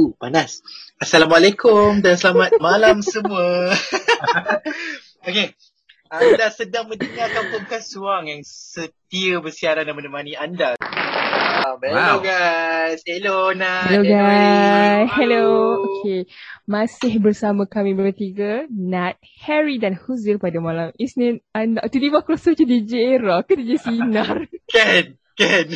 Uh, panas. Assalamualaikum dan selamat malam semua. Okey. Anda sedang mendengarkan podcast Suang yang setia bersiaran dan menemani anda. Hello Wow. guys. Hello Nat. Hello guys. Harry. Hello. Okay. Masih bersama kami bertiga, Nat, Harry dan Huzil pada malam Isnin. Anda tiba-tiba aku rasa macam DJ Era ke DJ Sinar. Ken. Ken.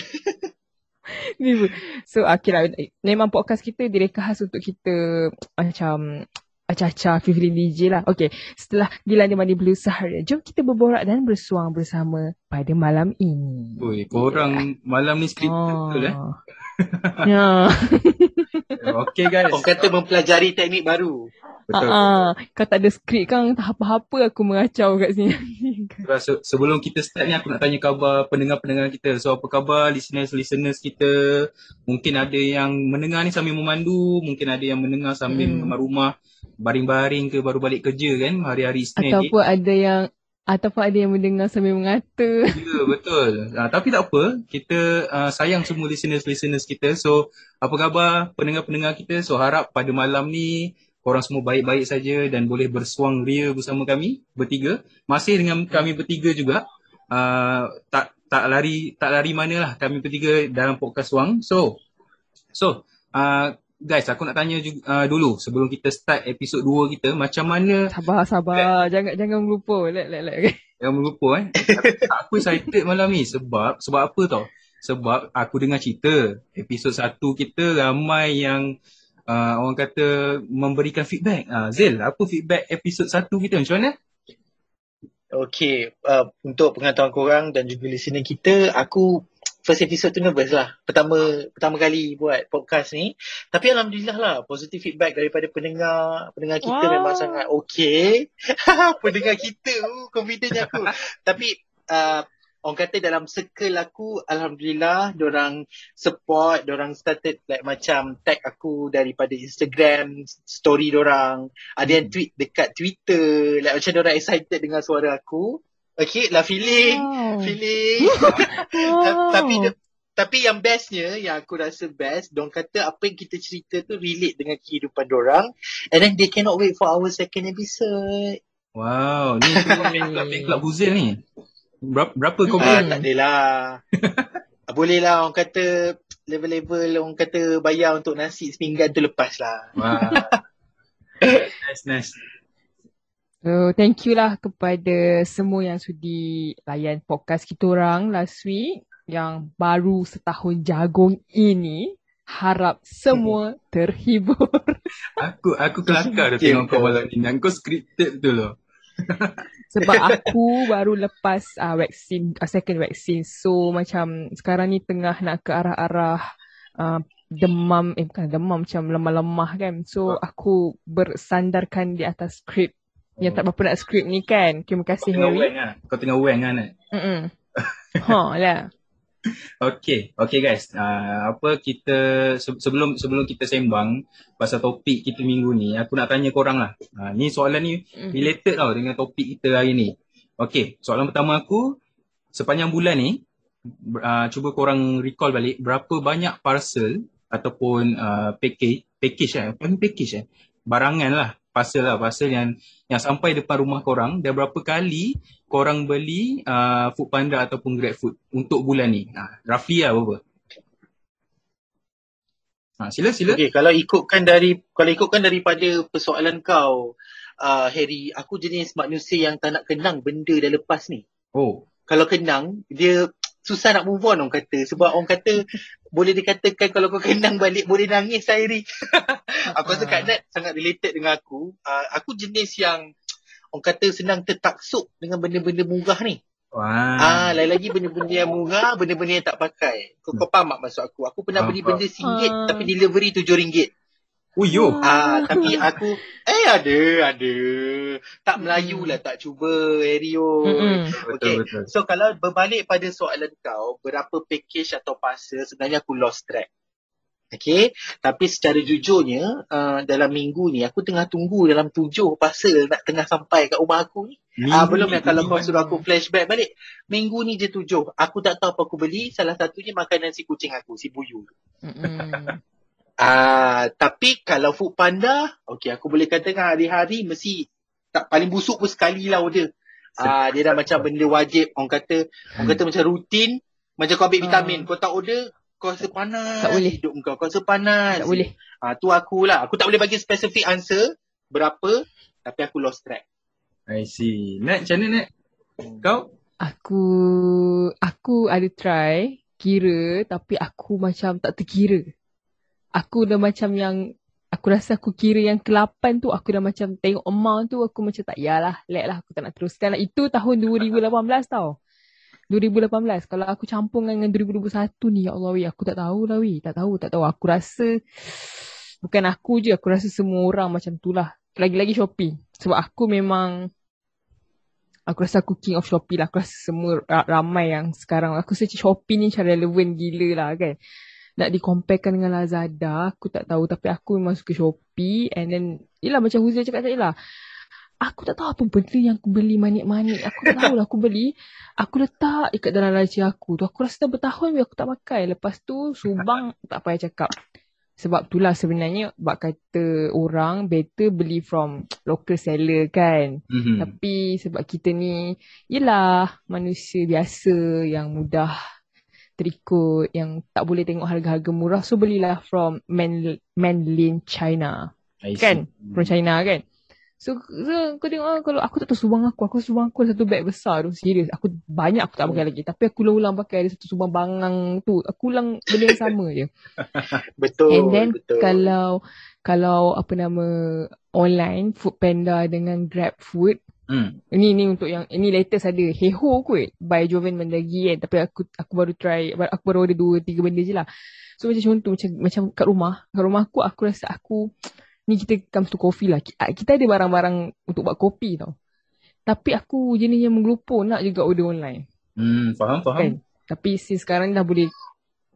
Tiba. so okay lah. Memang podcast kita direka khas untuk kita macam acah-acah feeling DJ lah. Okay. Setelah Dilanda Mandi Blue Sahara, jom kita berborak dan bersuang bersama pada malam ini. Oi, korang malam ni skrip Oh. betul eh? ya. Okay guys. Orang kata mempelajari teknik baru. Betul. Ah, kau tak ada skrip kan tak apa-apa aku mengacau kat sini. Se- sebelum kita start ni aku nak tanya khabar pendengar-pendengar kita. So apa khabar listeners-listeners kita? Mungkin ada yang mendengar ni sambil memandu, mungkin ada yang mendengar sambil Hmm. rumah baring-baring ke baru balik kerja kan hari-hari Isnin ni. Ataupun ada yang ataupun ada yang mendengar sambil mengata. Ya, betul. Uh, tapi tak apa, kita uh, sayang semua listeners-listeners kita. So, apa khabar pendengar-pendengar kita? So, harap pada malam ni korang semua baik-baik saja dan boleh bersuang ria bersama kami bertiga. Masih dengan kami bertiga juga. Uh, tak tak lari tak lari manalah kami bertiga dalam podcast suang. So, so uh, guys, aku nak tanya juga, uh, dulu sebelum kita start episod 2 kita, macam mana Sabar sabar. Jangan jangan lupa. Lek lek lek. yang melupa eh. aku excited malam ni sebab sebab apa tau? Sebab aku dengar cerita episod satu kita ramai yang uh, orang kata memberikan feedback. Uh, Zil, apa feedback episod satu kita macam mana? Okay, uh, untuk pengetahuan korang dan juga listener kita, aku first episode tu nervous lah. Pertama pertama kali buat podcast ni. Tapi Alhamdulillah lah, positive feedback daripada pendengar. Pendengar kita Wow. memang sangat okay. pendengar kita, uh, confidentnya aku. Tapi uh, orang kata dalam circle aku, Alhamdulillah, orang support, orang started like macam tag aku daripada Instagram, story orang. Ada yang tweet dekat Twitter, like macam orang excited dengan suara aku. Okay, lah feeling. Wow. Feeling. Wow. Tapi tapi yang bestnya, yang aku rasa best, diorang kata apa yang kita cerita tu relate dengan kehidupan orang. And then they cannot wait for our second episode. Wow, ni fan club, fan club Huzil ni. Berapa, berapa kau Ah, tak adalah. Boleh lah orang kata level-level orang kata bayar untuk nasi sepinggan tu lepas lah. Wow. nice, nice. So, thank you lah kepada semua yang sudi layan podcast kita orang last week yang baru setahun jagung ini. Harap semua terhibur. Aku aku kelakar dah tengok kau malam ni. Kau scripted betul loh. Sebab aku baru lepas uh, vaksin, uh, second vaksin. So macam sekarang ni tengah nak ke arah-arah uh, demam, eh bukan demam macam lemah-lemah kan. So aku bersandarkan di atas skrip. Yang tak berapa nak skrip ni kan. Terima Kau kasih tengah Harry. wang lah. Kau tengah wang kan? eh? Mm-mm. Ha lah. Okay, okay guys. Uh, apa kita se- sebelum sebelum kita sembang pasal topik kita minggu ni, aku nak tanya korang lah. Uh, ni soalan ni Mm. related tau dengan topik kita hari ni. Okay, soalan pertama aku sepanjang bulan ni uh, cuba korang recall balik berapa banyak parcel ataupun uh, package package eh, apa package eh? Barangan lah, parcel lah, parcel yang yang sampai depan rumah korang dan berapa kali korang beli uh, food panda ataupun grab food untuk bulan ni. Ha, roughly lah berapa? Ha, sila sila. Okay, kalau ikutkan dari kalau ikutkan daripada persoalan kau, uh, Harry, aku jenis manusia yang tak nak kenang benda dah lepas ni. Oh, Kalau kenang, dia susah nak move on orang kata. Sebab orang kata, boleh dikatakan kalau kau kenang balik, boleh nangis Harry. aku rasa Kak Nat sangat related dengan aku. Uh, aku jenis yang orang kata senang tertaksub dengan benda-benda murah ni. wah. Ah, lain lagi benda-benda yang murah, benda-benda yang tak pakai. Kau, kau faham tak maksud aku? Aku pernah beli benda RM1 Ah. tapi delivery RM7. Oh yo. Ah, tapi aku eh ada, ada. Tak Mm. Melayu lah tak cuba Ario. Betul Okay. betul. So kalau berbalik pada soalan kau, berapa package atau parcel sebenarnya aku lost track. Okay, tapi secara jujurnya uh, dalam minggu ni aku tengah tunggu dalam tujuh parcel nak tengah sampai kat rumah aku ni. Ah belum yang kalau kau suruh aku flashback balik. Minggu ni je tujuh. Aku tak tahu apa aku beli. Salah satunya makanan si kucing aku, si Buyu. Mm-mm. Ah, tapi kalau food panda, okey aku boleh katakan hari-hari mesti tak paling busuk pun sekali lah order. Ah, dia dah macam benda wajib. Orang kata, orang kata macam rutin, macam kau ambil Ah. vitamin, kau tak order, kau rasa panas. Tak boleh. Hidup kau, kau rasa panas. Tak boleh. Ah, tu aku lah. Aku tak boleh bagi specific answer berapa, tapi aku lost track. I see. Nat, macam mana Nat? Kau? Aku aku ada try kira tapi aku macam tak terkira. Aku dah macam yang aku rasa aku kira yang ke-8 tu aku dah macam tengok amount tu aku macam tak yalah, let lah aku tak nak teruskan lah. Itu tahun 2018 tau. 2018 kalau aku campur dengan 2021 ni ya Allah weh aku tak tahu lah weh tak tahu tak tahu aku rasa bukan aku je aku rasa semua orang macam tu lah lagi-lagi Shopee sebab aku memang aku rasa aku king of Shopee lah. Aku rasa semua ra- ramai yang sekarang. Aku rasa Shopee ni macam relevan gila lah kan. Nak dikomparekan dengan Lazada, aku tak tahu. Tapi aku memang suka Shopee. And then, yelah macam Huzia cakap tadi lah. Aku tak tahu apa benda yang aku beli manik-manik. Aku tak tahu lah aku beli. Aku letak ikat dalam laci aku tu. Aku rasa dah bertahun aku tak pakai. Lepas tu, subang tak payah cakap. Sebab itulah sebenarnya bak kata orang better beli from local seller kan. Mm-hmm. Tapi sebab kita ni Yelah Manusia biasa Yang mudah Terikut Yang tak boleh tengok harga-harga murah So belilah from Man, Manlin China. Kan? From China kan? So, so kau tengok ah, Kalau aku tak tahu subang aku Aku subang aku satu beg besar tu Serius. Aku banyak aku tak pakai lagi. Tapi aku ulang-ulang pakai Ada satu subang bangang tu. Aku ulang benda yang sama je. Betul, And then betul. kalau kalau apa nama online food panda dengan grab food Hmm. ini ni untuk yang ini latest ada Heho kot by Joven Mendagi kan tapi aku aku baru try aku baru order dua tiga benda je lah so macam contoh macam macam kat rumah kat rumah aku aku rasa aku ni kita comes to coffee lah Ki- kita ada barang-barang untuk buat kopi tau tapi aku jenis yang menggelupur nak juga order online Hmm, faham, faham. Kan? Tapi since sekarang dah boleh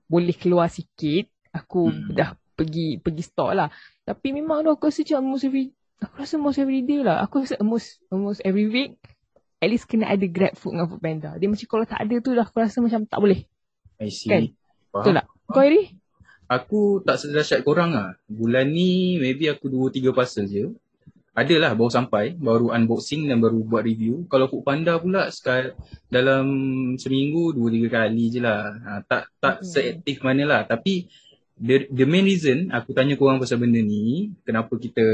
boleh keluar sikit, aku Hmm. dah pergi pergi store lah. Tapi memang tu aku rasa macam every aku rasa almost every day lah. Aku rasa almost almost every week at least kena ada grab food dengan food panda. Dia macam kalau tak ada tu dah aku rasa macam tak boleh. I see. Kan? Faham. Betul tak? Kau Iri? Aku tak sedahsyat korang lah. Bulan ni maybe aku dua tiga parcel je. Adalah baru sampai, baru unboxing dan baru buat review. Kalau Food Panda pula sekal dalam seminggu dua tiga kali je lah. Ha, tak tak Hmm. seaktif mana lah. Tapi the, the main reason aku tanya korang pasal benda ni, kenapa kita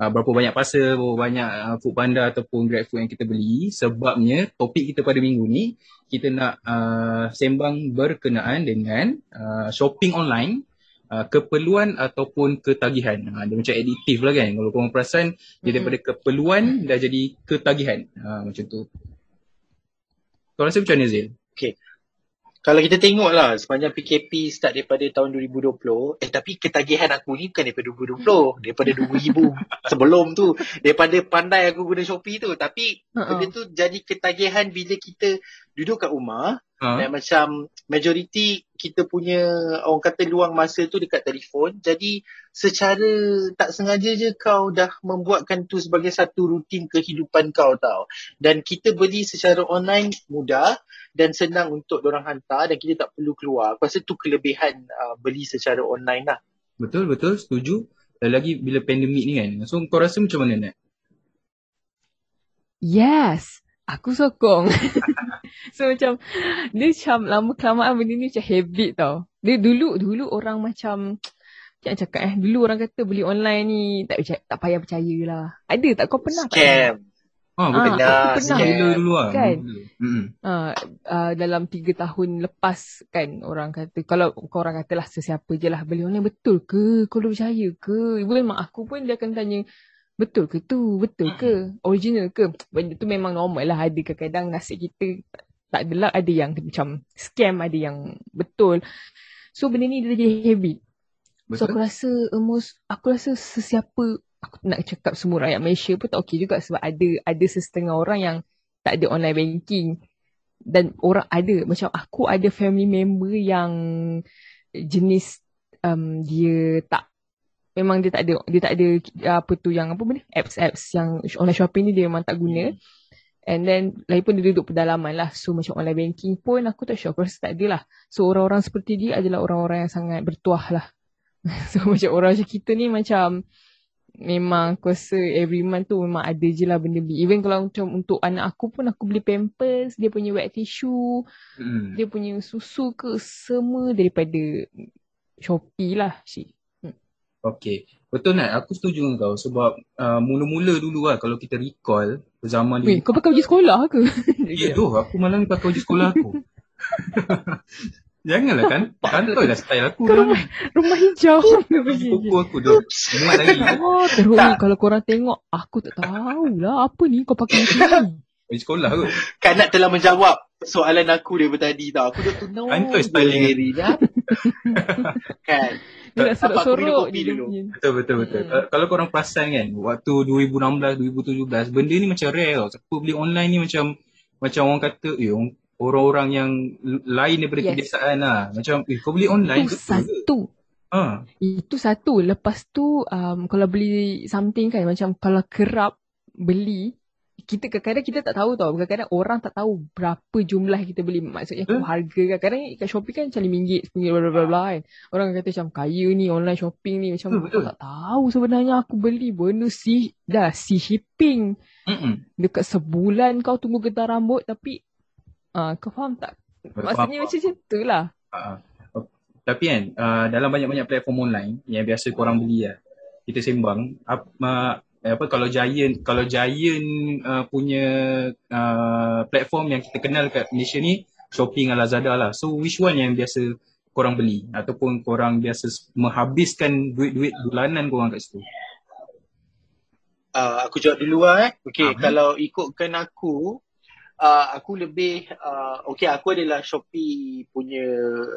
uh, berapa banyak parcel, berapa banyak uh, Food Panda ataupun Grab Food yang kita beli. Sebabnya topik kita pada minggu ni, kita nak uh, sembang berkenaan dengan uh, shopping online uh, keperluan ataupun ketagihan. Uh, dia macam adiktif lah kan. Kalau korang perasan, dia daripada keperluan dah jadi ketagihan. Uh, macam tu. Kau rasa macam mana Zil? Kalau kita tengok lah sepanjang PKP start daripada tahun 2020, eh tapi ketagihan aku ni bukan daripada 2020, daripada 2000 sebelum tu, daripada pandai aku guna Shopee tu. Tapi Ha-ha. benda tu jadi ketagihan bila kita duduk kat rumah Ha? dan macam majoriti kita punya orang kata luang masa tu dekat telefon. Jadi secara tak sengaja je kau dah membuatkan tu sebagai satu rutin kehidupan kau tau. Dan kita beli secara online mudah dan senang untuk orang hantar dan kita tak perlu keluar. Aku rasa tu kelebihan uh, beli secara online lah. Betul, betul. Setuju. Dan lagi bila pandemik ni kan. So kau rasa macam mana Nat? Yes. Aku sokong. so macam dia macam lama kelamaan benda ni macam habit tau. Dia dulu dulu orang macam macam cakap eh dulu orang kata beli online ni tak percaya, tak payah percaya lah. Ada tak kau pernah tak? Scam. Ha, Ah, betul. aku Pernah, pernah. scam. Gila dulu lah. Kan? Mm-mm. uh, uh, dalam tiga tahun lepas kan orang kata kalau kau orang katalah sesiapa je lah beli online betul ke kau boleh percaya ke even mak aku pun dia akan tanya betul ke tu betul ke original ke benda tu memang normal lah ada kadang-kadang nasib kita tak- tak adalah ada yang macam scam ada yang betul. So benda ni dia jadi habit. So Betul. aku rasa almost aku rasa sesiapa aku nak cakap semua rakyat Malaysia pun tak okey juga sebab ada ada sesetengah orang yang tak ada online banking. Dan orang ada macam aku ada family member yang jenis um, dia tak memang dia tak ada dia tak ada apa tu yang apa benda? Apps-apps yang online shopping ni dia memang tak guna and then lagipun dia duduk pedalaman lah so macam online banking pun aku tak sure aku rasa tak ada lah so orang-orang seperti dia adalah orang-orang yang sangat bertuah lah so macam orang macam kita ni macam memang aku rasa every month tu memang ada je lah benda beli. Even kalau macam untuk anak aku pun aku beli pampers, dia punya wet tissue, Hmm. dia punya susu ke semua daripada Shopee lah. Cik. Okay. Betul Nat, aku setuju dengan kau sebab uh, mula-mula dulu lah kalau kita recall zaman Weh, kau pakai uji sekolah ke? Ya tu, aku malam ni pakai uji sekolah aku. Janganlah kan, kantoi lah style aku. Kau rumah, rumah hijau. Buku aku tu. Muat lagi. Oh, teruk ni kalau korang tengok. Aku tak tahulah apa ni kau pakai macam ni. Uji sekolah kot. Kanat telah menjawab soalan aku daripada tadi tau. Aku dah tu know. Kantoi styling. Dah. kan. Dia nak sorok-sorok kopi dulu. Betul, betul, betul. Hmm. Kalau- korang perasan kan, waktu 2016, 2017, benda ni macam rare tau. Siapa beli online ni macam, macam orang kata, eh, orang- orang-orang yang lain daripada Yes. kebiasaan lah. Macam, eh, kau beli online, Itu ke? satu. Ha. Itu satu. Lepas tu um, kalau beli something kan macam kalau kerap beli kita kadang-kadang kita tak tahu tau. Kadang-kadang orang tak tahu berapa jumlah kita beli. Maksudnya Hmm. harga kan. Kadang kat Shopee kan macam RM5, RM10, bla bla bla kan. Orang kata macam kaya ni online shopping ni. Macam Betul, betul. tak tahu sebenarnya aku beli benda si dah si shipping. Mm-mm. Dekat sebulan kau tunggu getah rambut tapi uh, kau faham tak? Maksudnya macam tu lah. Ha. Tapi kan, uh, dalam banyak-banyak platform online yang biasa korang beli lah, kita sembang, apa, uh, apa kalau Giant, kalau Giant uh, punya uh, platform yang kita kenal kat Malaysia ni, Shopee dengan Lazada lah. So which one yang biasa korang beli ataupun korang biasa menghabiskan duit-duit bulanan korang kat situ? Uh, aku jawab dulu lah eh. Okay, Ah, kalau ikutkan aku, uh, aku lebih, uh, okay aku adalah Shopee punya,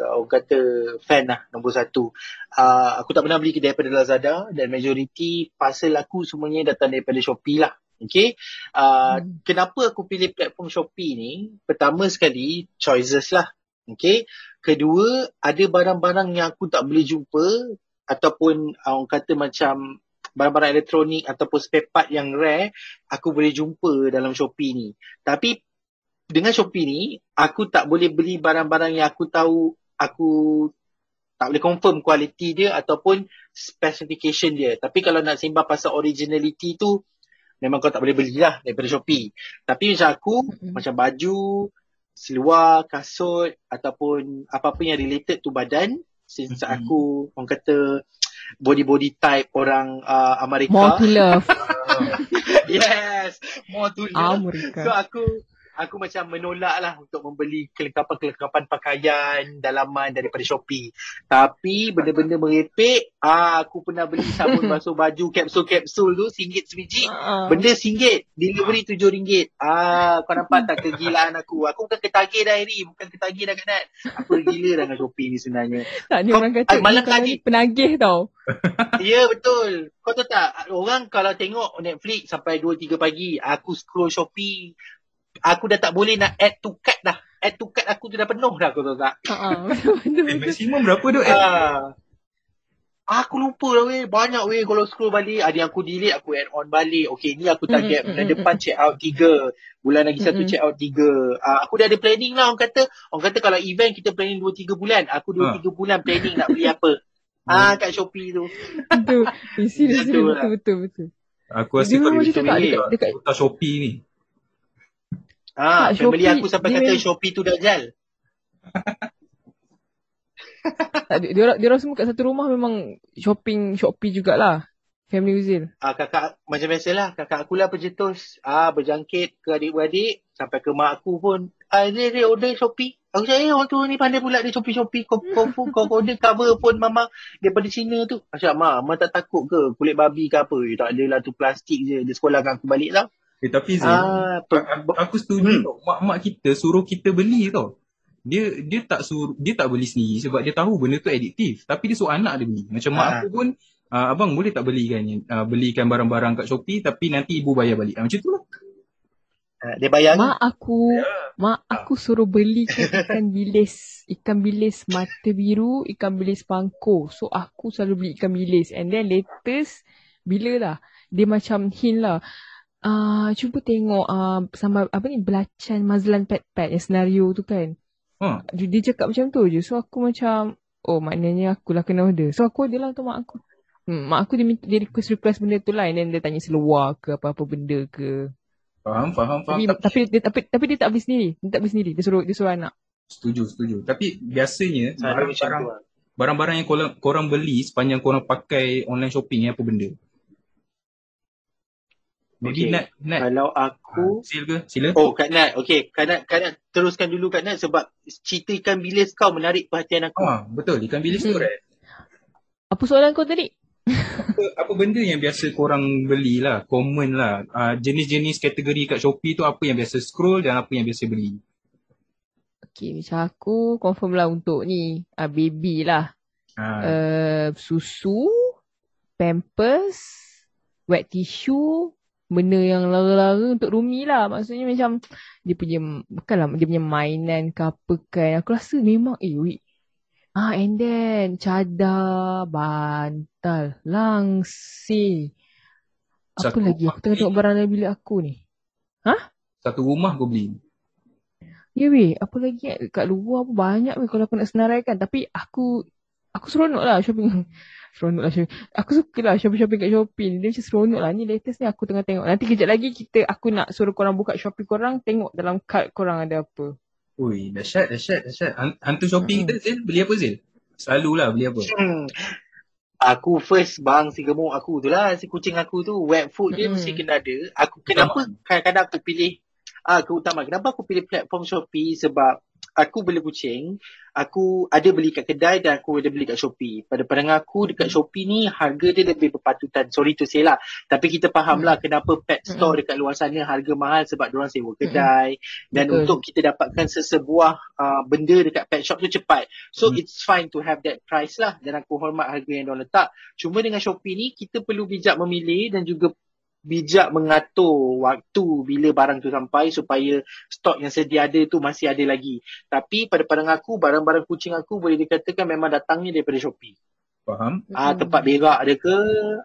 uh, orang kata fan lah, nombor satu. Uh, aku tak pernah beli daripada Lazada dan majoriti parcel aku semuanya datang daripada Shopee lah. Okay, uh, Hmm. kenapa aku pilih platform Shopee ni? Pertama sekali, choices lah. Okay, kedua, ada barang-barang yang aku tak boleh jumpa ataupun uh, orang kata macam barang-barang elektronik ataupun spare part yang rare aku boleh jumpa dalam Shopee ni. Tapi dengan Shopee ni aku tak boleh beli barang-barang yang aku tahu aku tak boleh confirm kualiti dia ataupun specification dia. Tapi kalau nak sembang pasal originality tu memang kau tak boleh belilah daripada Shopee. Tapi macam aku Mm-mm. macam baju, seluar, kasut ataupun apa-apa yang related to badan since Mhm. aku orang kata body-body type orang uh, Amerika. More to love. yes, more to love. Amerika. So aku aku macam menolak lah untuk membeli kelengkapan-kelengkapan pakaian dalaman daripada Shopee. Tapi benda-benda merepek, ah aku pernah beli sabun basuh baju kapsul-kapsul tu RM1 sebiji. Ah. Benda RM1, delivery RM7. Ah, kau nampak tak kegilaan aku? Aku bukan ketagih dah Eri, bukan ketagih dah Kanat. Aku gila dengan Shopee ni sebenarnya. Tak ni Kau- orang kata ah, lagi- ni penagih tau. Ya betul. Kau tahu tak, orang kalau tengok Netflix sampai 2-3 pagi, aku scroll Shopee, aku dah tak boleh nak add to cart dah. Add to cart aku tu dah penuh dah, kau tahu tak? Ha betul. Eh, maksimum berapa tu? Eh, Ah. Aku lupa lah weh. Banyak weh kalau scroll balik. Ada yang aku delete, aku add on balik. Okay, ni aku target Mm, mm, bulan mm, depan check out 3. Bulan lagi satu Mm, mm. check out 3. Ah, aku dah ada planning lah orang kata. Orang kata kalau event kita planning 2-3 bulan. Aku 2-3 bulan planning nak beli apa. Ah, kat Shopee tu. Betul. Serius, Betul. Betul, betul, betul. Aku rasa kau lebih macam tak Shopee. dekat, dekat Kota Shopee ni. Ah, family Shopee, aku sampai dia kata Shopee tu dajal. tak, dia, dia, dia orang semua kat satu rumah memang shopping Shopee jugalah. Family Uzil. Ah, kakak macam biasalah. Kakak aku lah pencetus. Ah berjangkit ke adik-beradik. Sampai ke mak aku pun ah dia dia order Shopee. Aku cakap eh orang tu ni pandai pula dia Shopee Shopee. Kau kau kau, kau order cover pun mama daripada Cina tu. Aku cakap mak mama tak takut ke kulit babi ke apa? Eh, tak adalah tu plastik je. Dia sekolahkan aku balik tau Eh, tapi Zin, ah aku, aku setuju Hmm. tau. Mak-mak kita suruh kita beli tau. Dia dia tak suruh dia tak beli sendiri sebab dia tahu benda tu adiktif. Tapi dia suruh anak dia beli. Macam mak Ah. aku pun uh, abang boleh tak belikan uh, belikan barang-barang kat Shopee tapi nanti ibu bayar balik. Ah, macam tu lah. ah, dia bayar Mak aku, mak aku suruh beli ikan bilis, ikan bilis mata biru, ikan bilis pangko. So aku selalu beli ikan bilis. And then latest, bila lah, dia macam hint lah. Uh, cuba tengok uh, sama apa ni belacan mazlan pet pet yang senario tu kan. Ha. Dia, dia cakap macam tu je. So aku macam Oh maknanya aku lah kena order. So aku order lah untuk mak aku. Hmm, mak aku dia, minta, dia request request benda tu lah and then dia tanya seluar ke apa-apa benda ke. Faham, faham, faham. Tapi, Tapi, tapi, dia, tapi, tapi dia tak beli sendiri. Dia tak beli sendiri. Dia suruh dia suruh anak. setuju, setuju. Tapi biasanya barang-barang lah. barang-barang yang korang, korang beli sepanjang korang pakai online shopping ni apa benda? Maybe Okay. Nat, Nat. Kalau aku Ah, Sil ke? Sila. Oh Kak Nat, okay Kak Nat, Kak Nat teruskan dulu Kak Nat sebab cerita ikan bilis kau menarik perhatian aku. Ah, betul. Ikan bilis tu, Hmm. right? Apa soalan kau tadi? Apa, apa benda yang biasa korang beli lah, common lah. Ah, jenis-jenis kategori kat Shopee tu apa yang biasa scroll dan apa yang biasa beli? Okay, macam aku confirm lah untuk ni. Uh, baby lah. Ah, Uh, susu, pampers, wet tissue, benda yang lara-lara untuk Rumi lah. Maksudnya macam dia punya, bukanlah dia punya mainan ke apa kan. Aku rasa memang, eh wait. Ah, and then cadar, bantal, langsir. Apa Satu lagi? Aku tengah tengok barang dalam bilik aku ni. satu rumah kau beli. Ya weh, apa lagi kat luar pun banyak weh kalau aku nak senaraikan. Tapi aku, aku seronok lah shopping. Seronok lah shopping. Aku suka lah shopping-shopping kat Shopee ni. Dia macam seronok lah. Ni latest ni aku tengah tengok. Nanti kejap lagi kita, aku nak suruh korang buka Shopee korang. Tengok dalam card korang ada apa. Ui, dahsyat, dahsyat, dahsyat. Han- Hantu shopping kita, Zil, beli apa Zil? Selalulah beli apa? Hmm. Aku first bang si gemuk aku tu lah. Si kucing aku tu. Wet food dia Mm-mm. mesti kena ada. Aku kenapa kadang-kadang aku pilih ah keutamaan. Kenapa aku pilih platform Shopee? Sebab aku beli kucing. Aku ada beli kat kedai dan aku ada beli kat Shopee. Pada pandangan aku dekat Shopee ni harga dia lebih berpatutan. Sorry to say lah. Tapi kita faham lah kenapa pet store dekat luar sana harga mahal sebab diorang sewa kedai. Dan Betul. untuk kita dapatkan sesebuah uh, benda dekat pet shop tu cepat. So Hmm. it's fine to have that price lah dan aku hormat harga yang diorang letak. Cuma dengan Shopee ni kita perlu bijak memilih dan juga bijak mengatur waktu bila barang tu sampai supaya stok yang sedia ada tu masih ada lagi. Tapi pada pandangan aku barang-barang kucing aku boleh dikatakan memang datangnya daripada Shopee. Faham? Ah Mm-mm. tempat berak ada ke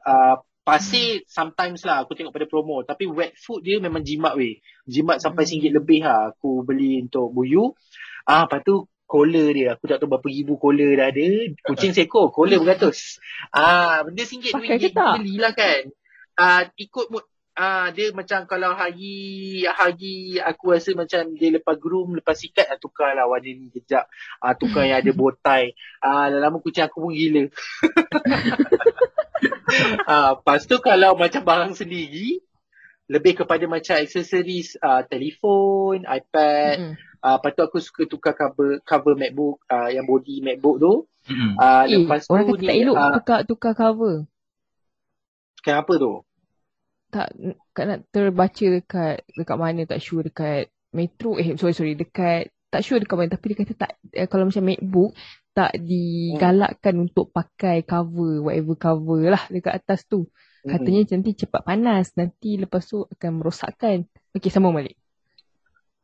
ah pasir sometimes lah aku tengok pada promo tapi wet food dia memang jimat weh. Jimat sampai Hmm. RM1 lebih lah aku beli untuk buyu. Ah lepas tu kola dia aku tak tahu berapa ribu kola dah ada. Kucing seekor, kola beratus. Ah benda RM1 Pakai ke RM2 tak? belilah kan. Ah ikut mood Ah dia macam kalau hari hari aku rasa macam dia lepas groom lepas sikat ah, tukar lah warna ni kejap. Ah tukar yang ada bow tie. Ah lama kucing aku pun gila. ah lepas tu kalau macam barang sendiri lebih kepada macam aksesoris uh, telefon, iPad. Mm-mm. Uh, lepas tu aku suka tukar cover cover MacBook uh, yang body MacBook tu. Mm-mm. Uh, Eh, lepas tu orang kata ni tak elok uh, tukar, tukar cover. kenapa tu? Tak tak nak terbaca dekat dekat mana tak sure dekat Metro eh sorry sorry dekat tak sure dekat mana tapi dia kata tak eh, kalau macam MacBook tak digalakkan untuk pakai cover whatever cover lah dekat atas tu. Katanya nanti cepat panas nanti lepas tu akan merosakkan. Okey sambung balik.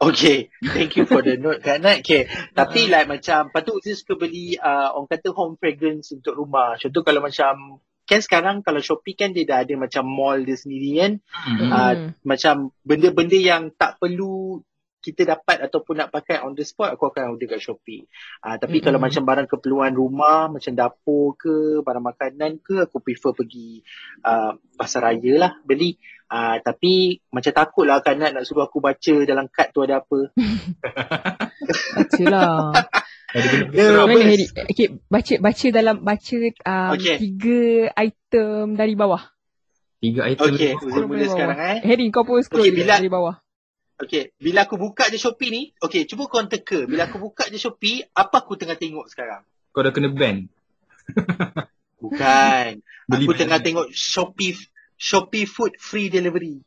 Okay, thank you for the note Kak Nat. Okay, tapi like macam, tu Zee suka beli uh, orang kata home fragrance untuk rumah. Contoh kalau macam, kan sekarang kalau Shopee kan dia dah ada macam mall dia sendiri kan. Ah, Hmm. Macam benda-benda yang tak perlu kita dapat ataupun nak pakai on the spot, aku akan order kat Shopee. Uh, tapi Mm-mm. kalau macam barang keperluan rumah, macam dapur ke, barang makanan ke, aku prefer pergi uh, pasar raya lah beli. Uh, tapi macam takut lah kan nak suruh aku baca dalam kad tu ada apa. baca lah Ada benda Dia. Harry okey baca baca dalam baca um, Okey. tiga item dari bawah Tiga item. Okay, mula Boleh sekarang eh. Harry kau pun scroll Okey, bila- dari bawah Okay, bila aku buka je Shopee ni, okay, cuba kau teka. Bila aku buka je Shopee, apa aku tengah tengok sekarang? Kau dah kena ban. Bukan. Beli aku beli. tengah tengok Shopee Shopee Food Free Delivery.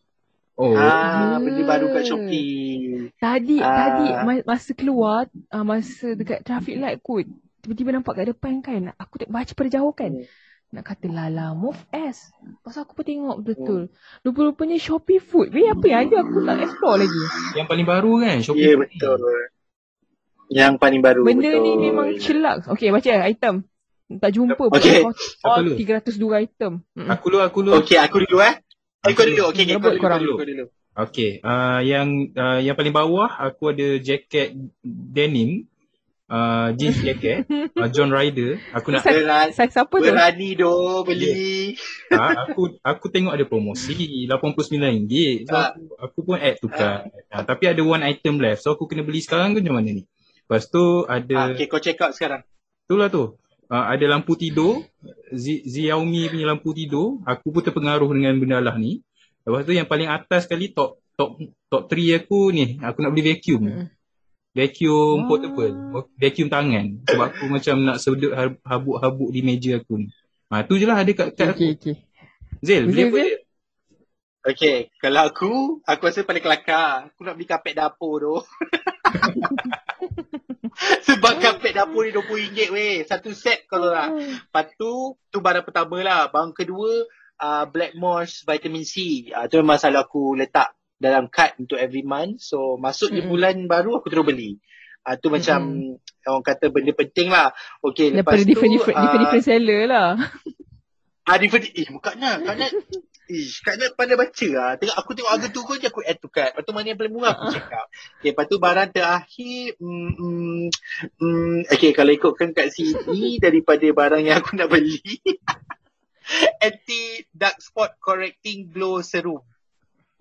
Oh. Ah, benda baru kat Shopee. Tadi Ah. tadi ma- masa keluar uh, masa dekat traffic light kot tiba-tiba nampak kat depan kan aku tak baca pada jauh kan Hmm. nak kata lala move S pasal aku pun tengok Hmm. betul rupa-rupanya Shopee food weh apa yang ada aku tak explore lagi Yang paling baru kan? Shopee. Ya, yeah, betul. Yang paling baru. benda betul. ni memang celak okay baca item tak jumpa pun Okay. all, Apa all lu? 302 item. Aku dulu, aku dulu. Okay, aku dulu eh. Kau dulu. Okay, okay, kau Rebut dulu, kau dulu, Okay, uh, yang uh, yang paling bawah aku ada jaket denim uh, jeans jacket uh, John Ryder. Aku nak Berani, Saiz apa tu? berani doh beli. ha, aku aku tengok ada promosi RM89. So Ah. aku, aku pun add tukar. Ha, tapi ada one item left. So aku kena beli sekarang ke macam mana ni? Lepas tu ada okay, kau check out sekarang. itulah tu. Uh, ada lampu tidur, Z- Xiaomi punya lampu tidur. Aku pun terpengaruh dengan benda lah ni. Lepas tu yang paling atas sekali top top top 3 aku ni, aku nak beli vacuum. Mm. Vacuum Ah. portable, vacuum tangan. Sebab aku macam nak sedut ha- habuk-habuk di meja aku ni. Ha, tu je lah ada kat, kat aku. Okay, okay. Zil, beli apa je? Okay, kalau aku, aku rasa paling kelakar. Aku nak beli kapet dapur tu. Sebab kapet dapur ni RM20 weh. Satu set kalau nak. Lepas tu, tu barang pertama lah. Barang kedua, uh, Black Moss Vitamin C. Uh, tu memang selalu aku letak dalam card untuk every month. So, masuk di Mm-mm. bulan baru, aku terus beli. Uh, tu macam orang kata benda penting lah. Okay, lepas Daripada tu... different, different, ah, different, seller lah. Ah, different. Eh, Kak Nat, Kak Nat. Ish, Kak Nat pandai baca lah. Tengok, aku tengok harga tu je aku add to cart. Lepas tu mana yang paling murah aku check out. Okay, lepas tu barang terakhir. Mm, mm, mm, okay, kalau ikutkan kat sini daripada barang yang aku nak beli. Anti dark spot correcting glow serum.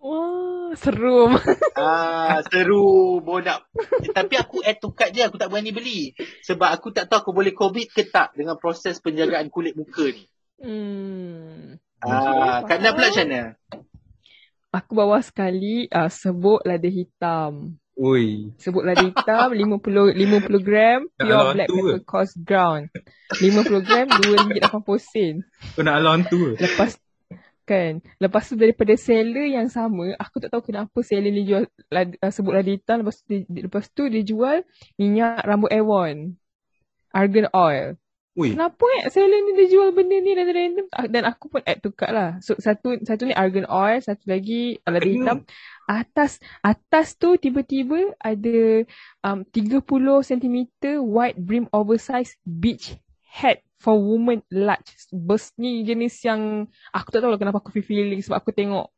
Wah, serum. Ah, seru bodak. Eh, tapi aku add to cart je, aku tak berani beli. Sebab aku tak tahu aku boleh commit ke tak dengan proses penjagaan kulit muka ni. Hmm. Ah, Kak Nat pula macam mana? Aku bawa sekali uh, sebut lada hitam. Oi. Sebut lada hitam 50 50 gram pure lawan black tu ke? pepper coarse ground. 50 gram RM2.80. Kau nak lawan tu ke? Lepas kan, lepas tu daripada seller yang sama, aku tak tahu kenapa seller ni jual lada, uh, sebut hitam lepas tu, dia, lepas tu dia jual minyak rambut Avon. Argan oil. Ui. Kenapa eh seller ni dia jual benda ni random-random Ah, dan aku pun add to cart lah. So satu satu ni argan oil, satu lagi lada Kena. hitam. Atas atas tu tiba-tiba ada um, 30 cm wide brim oversized beach hat for women large. Bus ni jenis yang aku tak tahu lah kenapa aku feel feeling sebab aku tengok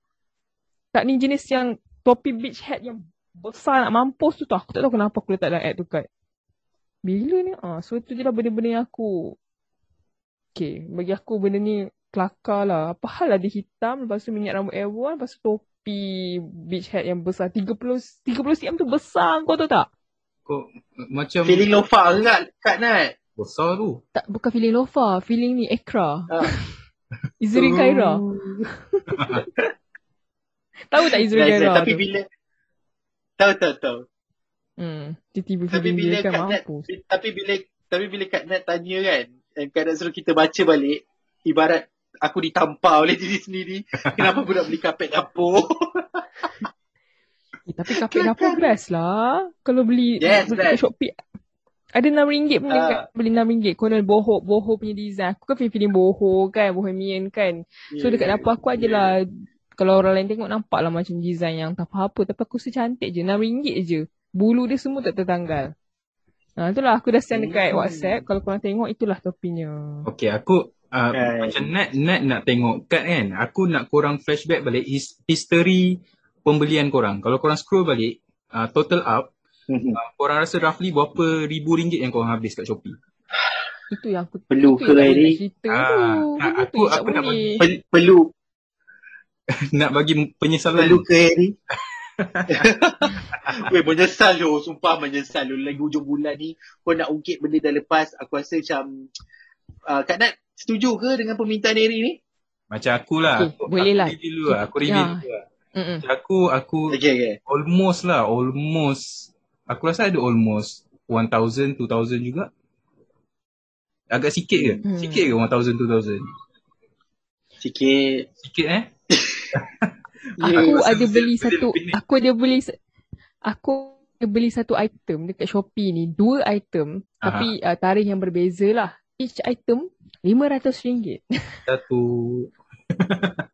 tak ni jenis yang topi beach hat yang besar nak mampus tu tau. Aku tak tahu kenapa aku letak dalam add to. Bila ni? Ah, so tu je lah benda-benda yang aku Okay, bagi aku benda ni kelakar lah. Apa hal ada hitam, lepas tu minyak rambut Avon, lepas tu topi beach hat yang besar. 30 30 cm tu besar kau tahu tak? Kau macam Feeling lofa ke Kak Nat? besar tu. Tak, bukan feeling lofa, feeling ni Ekra. Ah. Izri Khaira. Tahu tak Izri Nice, Khaira. Tapi tu? bila tahu tahu tahu. Hmm, tiba-tiba Tapi bila dia kan Kak Nat tapi bila tapi bila Kak Nat tanya kan, dan Kak Nat suruh kita baca balik, ibarat aku ditampar oleh diri sendiri. Kenapa aku nak beli kapet dapur? Eh, tapi kapit dapur best lah. Kalau beli, Yes, beli kat. Shopee. Ada RM6 pun Ah. dekat. Beli RM6. Konon boho, boho punya design. Aku kan feeling boho kan, bohemian kan. So dekat dapur aku aje lah. Kalau orang lain tengok nampak lah macam design yang tak apa-apa. Tapi aku rasa cantik je. RM6 je. Bulu dia semua tak tertanggal. Ha, itulah aku dah send dekat Hmm. WhatsApp. Kalau korang tengok itulah topinya. Okey, aku uh, Kan. macam Nat, Nat nak tengok kad kan. Aku nak korang flashback balik his, history pembelian korang. Kalau korang scroll balik, uh, total up, uh, korang rasa roughly berapa ribu ringgit yang korang habis kat Shopee? Itu yang aku Perlu ke Eri? nak cerita Ah, Benda aku- aku nak. Pel- perlu nak bagi penyesalan perlu ke Harry? Weh menyesal tu, sumpah menyesal tu. Lagi hujung bulan ni kau nak ungkit benda dah lepas, aku rasa macam uh, Kak Nat setuju ke dengan permintaan Harry ni? macam aku lah. Okey, aku, boleh aku lah. review dulu lah. Aku review Ya. dulu lah. Mm-mm. Aku, aku Okay, okay. almost lah, almost. Aku rasa ada almost 1,000, 2,000 juga. Agak sikit ke? Hmm. Sikit ke 1,000, 2,000? Sikit. Sikit eh? Aku ada beli satu ni. aku ada beli aku ada beli satu item dekat Shopee ni, dua item Aha. tapi uh, tarikh yang berbeza lah. Each item RM500. Satu.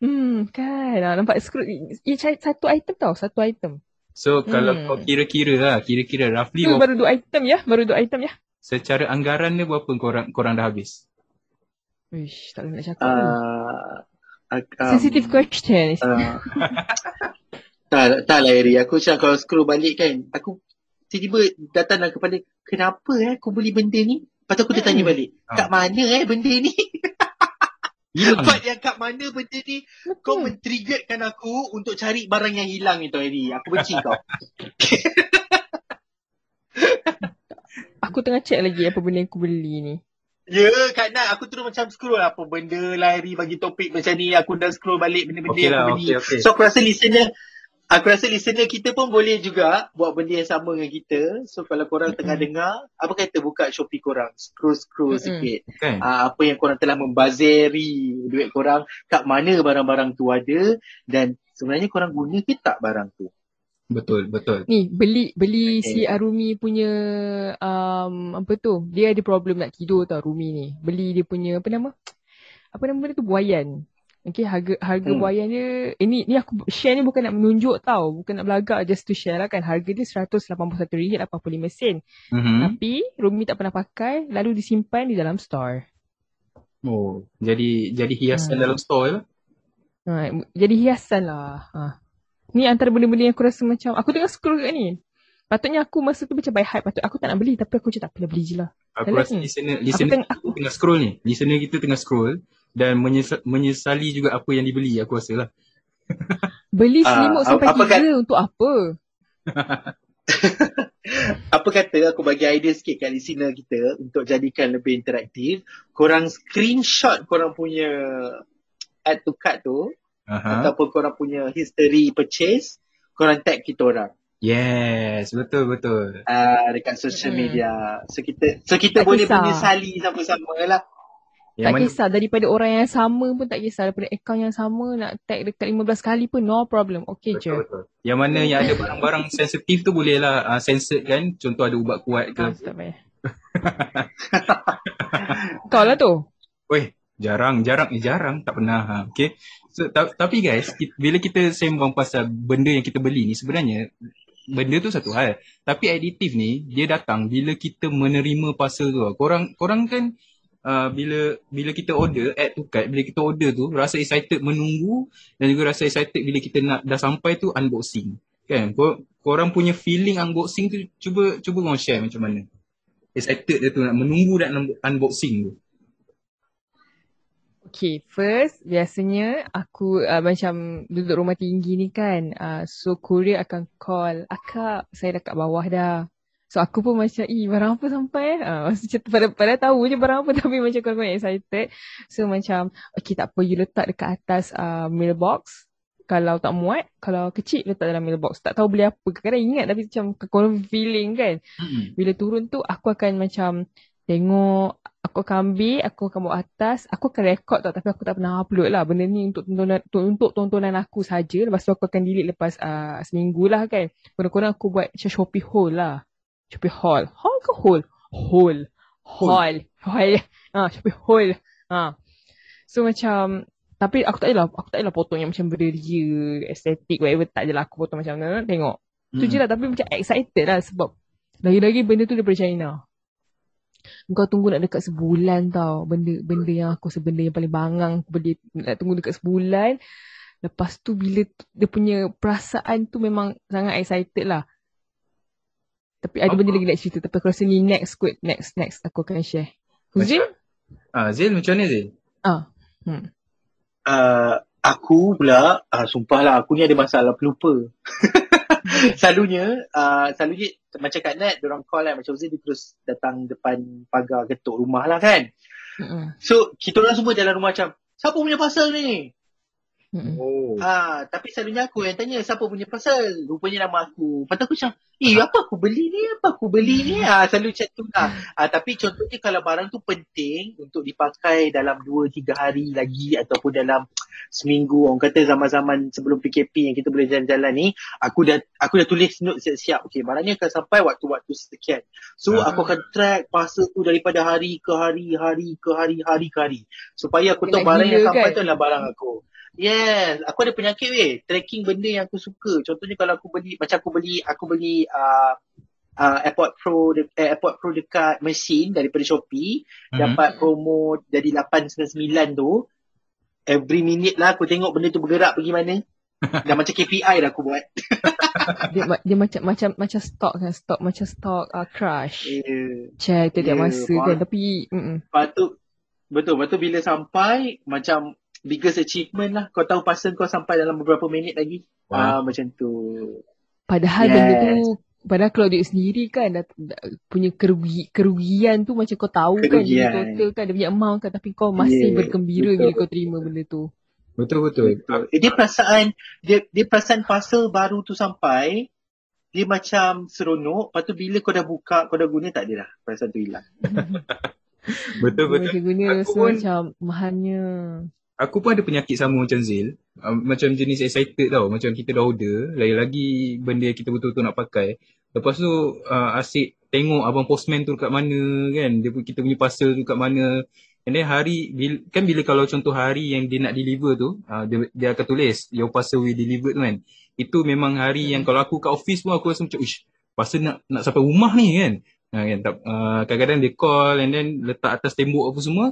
hmm, kan. Ah, nampak screw each satu item tau, satu item. So kalau Hmm. kau kira-kira lah, kira-kira roughly Tu berapa, baru dua item ya, baru dua item ya. secara anggaran dia berapa korang, korang dah habis? Wish, tak boleh nak cakap. Uh, um, Sensitive question. Uh, tak, tak lah Eri. Aku macam kalau scroll balik kan, aku tiba-tiba datang dalam kepala, kenapa eh aku beli benda ni? Lepas tu aku dia tanya Hmm. balik, kat mana eh benda ni? Hilang. Part yang kat mana benda ni, kau men-triggerkan aku untuk cari barang yang hilang ni tau, Eri. Aku benci kau. Aku tengah check lagi apa benda yang aku beli ni. Ya, Kak Nat, aku terus macam scroll apa benda lah Eri bagi topik macam ni. Aku dah scroll balik benda-benda yang lah, aku beli. okey, okey. So aku rasa listener Aku rasa listener kita pun boleh juga buat benda yang sama dengan kita. So kalau korang tengah Mm-mm. dengar, apa kata buka Shopee korang, scroll-scroll Mm-mm. sikit. Kan? Uh, apa yang korang telah membazeri duit korang, kat mana barang-barang tu ada dan sebenarnya korang guna ke tak barang tu. Betul, betul. Ni beli beli Okay. si Arumi punya um, apa tu? Dia ada problem nak tidur tau Rumi ni. Beli dia punya apa nama? Apa nama benda tu buayan. Okay, harga harga Hmm. buayan dia eh, ni ni aku share ni bukan nak menunjuk tau, bukan nak belagak just to share lah kan. Harga dia RM181.85 sen. Mhm. Tapi Rumi tak pernah pakai lalu disimpan di dalam store. Oh, jadi jadi hiasan Hmm. dalam store lah. Ha, jadi hiasan lah. Ha. Ni antara benda-benda yang aku rasa macam aku tengah scroll kat ni. Patutnya aku masa tu macam by hype. Patut aku tak nak beli tapi aku macam tak apa beli je lah. Aku Dalam rasa ni. listener Aku listener tengah kita tengah scroll ni. Listener kita tengah scroll dan menyesal, menyesali juga apa yang dibeli aku rasa lah. beli Ah, selimut apa- sampai apa tiga untuk apa? Apa kata aku bagi idea sikit kat listener kita untuk jadikan lebih interaktif. Korang screenshot korang punya add to cart tu Aha. ataupun korang punya history purchase, korang tag kita orang. Yes, betul betul. uh, dekat social Mm-mm. media. So kita so kita Tak boleh kisah. menyesali sama-sama lah. tak kisah daripada orang yang sama pun tak kisah daripada akaun yang sama nak tag dekat 15 kali pun no problem. Okay je. Betul, betul. Yang mana yang ada barang-barang sensitif tu boleh lah uh, censored kan. Contoh ada ubat kuat ke. Ah, tak payah. Kau lah tu. Weh, jarang, jarang, eh, jarang. Tak pernah. Ha. Okay. So, ta- tapi guys, ki- bila kita sembang pasal benda yang kita beli ni, sebenarnya benda tu satu hal. Tapi aditif ni, dia datang bila kita menerima parcel tu. Korang, korang kan uh, bila bila kita order, add to cart, bila kita order tu, rasa excited menunggu dan juga rasa excited bila kita nak dah sampai tu unboxing. Kan? Kor, korang punya feeling unboxing tu, cuba cuba korang share macam mana. Excited dia tu nak menunggu dan un- unboxing tu. Okay, first biasanya aku uh, macam duduk rumah tinggi ni kan. Uh, so courier akan call, akak saya dah kat bawah dah. So aku pun macam, eh barang apa sampai eh? Uh, macam pada, pada tahu je barang apa tapi macam kurang-kurang excited. So macam, okay tak apa you letak dekat atas uh, mailbox. Kalau tak muat, kalau kecil letak dalam mailbox. Tak tahu beli apa. Kadang-kadang ingat tapi macam kurang feeling kan. Mm-mm. Bila turun tu aku akan macam tengok aku akan ambil, aku akan bawa atas, aku akan rekod tau tapi aku tak pernah upload lah. Benda ni untuk tontonan untuk tontonan aku saja. Lepas tu aku akan delete lepas uh, seminggu lah kan. Kurang-kurang aku buat macam Shopee haul lah. Shopee haul. Haul ke haul? Haul. Haul. Haul. Ah, Shopee haul. Ah. So macam tapi aku tak adalah aku tak adalah potong yang macam beria, estetik, whatever. Tak adalah aku potong macam mana. Tengok. Tu je lah tapi macam excited lah sebab lagi-lagi benda tu daripada China. Kau tunggu nak dekat sebulan tau. Benda benda yang aku rasa benda yang paling bangang aku beli nak tunggu dekat sebulan. Lepas tu bila dia punya perasaan tu memang sangat excited lah. Tapi ada benda lagi nak cerita tapi aku rasa ni next kot. Next next aku akan share. Huzin? Ah, Zil macam mana Zil? Ah. Hmm. Uh, aku pula, uh, sumpah lah aku ni ada masalah pelupa. selalunya, uh, selalunya macam Kak Nat, diorang call kan, macam Zee dia terus datang depan pagar ketuk rumah lah kan. Mm-mm. So, kita orang semua dalam rumah macam, siapa punya pasal ni? Oh. Ah, tapi selalunya aku yang tanya siapa punya pasal. Rupanya nama aku. Lepas tu aku macam, eh apa aku beli ni? Apa aku beli ni? Ah, selalu macam tu lah. Ah, tapi contohnya kalau barang tu penting untuk dipakai dalam 2-3 hari lagi ataupun dalam seminggu. Orang kata zaman-zaman sebelum PKP yang kita boleh jalan-jalan ni, aku dah aku dah tulis note siap-siap. Okay, barangnya akan sampai waktu-waktu sekian. So, Ah. aku akan track parcel tu daripada hari ke hari, hari ke hari, hari ke hari. Supaya aku tahu barang yang sampai kan? tu adalah barang aku. Yes, aku ada penyakit weh. Tracking benda yang aku suka. Contohnya kalau aku beli, macam aku beli, aku beli uh, uh, AirPod Pro, de- eh, AirPod Pro dekat mesin daripada Shopee. Mhm. Dapat promo jadi 899 tu. Every minute lah aku tengok benda tu bergerak pergi mana. Dah macam KPI dah aku buat. dia, ma- dia macam macam macam stock kan, stock macam stock uh, crush. Yeah. Check tiap-tiap Ya, masa kan. Tapi mm-mm. Lepas tu, betul. Lepas tu bila sampai, macam biggest achievement lah. Kau tahu pasal kau sampai dalam beberapa minit lagi. Ah, macam tu. padahal Yes. benda tu padahal kalau duit sendiri kan dah, dah, punya kerugi, kerugian tu macam kau tahu kan dia Kerugian. total kan dia punya amount kan tapi kau masih Yeah, bergembira betul. bila kau terima benda tu. Betul betul. Betul. Eh, dia perasaan, dia, dia perasaan parcel baru tu sampai, dia macam seronok. Lepas tu bila kau dah buka, kau dah guna, tak ada dah. Perasaan tu hilang. Betul betul. Macam guna Aku rasa pun- macam mahalnya. Aku pun ada penyakit sama macam Zil. Uh, macam jenis excited tau. Macam kita dah order. Lagi-lagi benda yang kita betul-betul nak pakai. Lepas tu uh, asyik tengok abang postman tu kat mana kan. Dia, kita punya parcel tu kat mana. And then hari, kan bila kalau contoh hari yang dia nak deliver tu. Uh, dia, dia akan tulis your parcel will deliver tu kan. Itu memang hari yang kalau aku kat office pun aku rasa macam uish. Parcel nak, nak sampai rumah ni kan. Uh, kan tak, uh, kadang-kadang dia call and then letak atas tembok apa semua.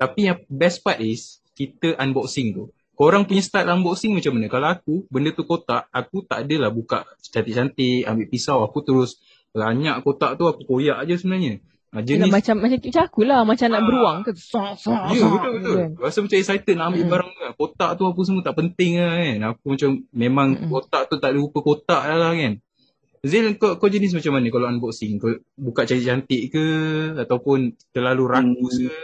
Tapi yang best part is kita unboxing tu. Korang punya style unboxing macam mana? Kalau aku, benda tu kotak, aku tak adalah buka cantik-cantik, ambil pisau, aku terus ranyak kotak tu, aku koyak je sebenarnya. Ha, Jenis, jenis, macam macam macam aku lah macam nak Ah. beruang ke song song ya song betul betul. kan. Rasa macam excited nak ambil Mm-mm. barang tu. Kotak tu apa semua tak penting lah kan. Aku macam memang Mm-mm. kotak tu tak ada rupa kotak lah kan. Zil, kau, kau jenis macam mana kalau unboxing? Kau buka cantik-cantik ke? Ataupun terlalu rakus Hmm. ke?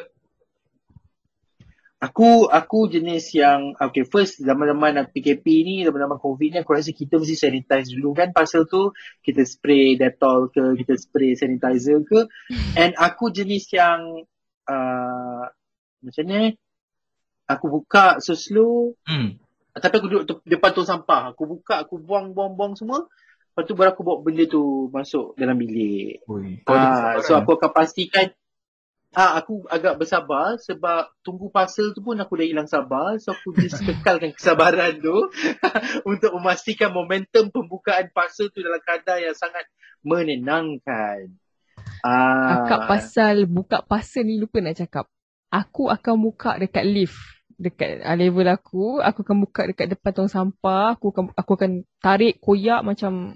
Aku aku jenis yang okay first zaman-zaman PKP ni zaman-zaman COVID ni aku rasa kita mesti sanitize dulu kan. Parcel tu kita spray Dettol ke kita spray sanitizer ke. And aku jenis yang uh, macam ni aku buka so slow. Hmm. tapi aku duduk te- depan tong sampah. Aku buka aku buang buang buang semua. Lepas tu baru aku bawa benda tu masuk dalam bilik. Ah, so kesabaran. aku akan pastikan Ah, aku agak bersabar sebab tunggu parcel tu pun aku dah hilang sabar. So aku just kekalkan kesabaran tu untuk memastikan momentum pembukaan parcel tu dalam kadar yang sangat menenangkan. Ah, Akak pasal buka parcel ni lupa nak cakap. Aku akan buka dekat lift. Dekat uh, level aku, aku akan buka dekat depan tong sampah. Aku akan aku akan tarik koyak macam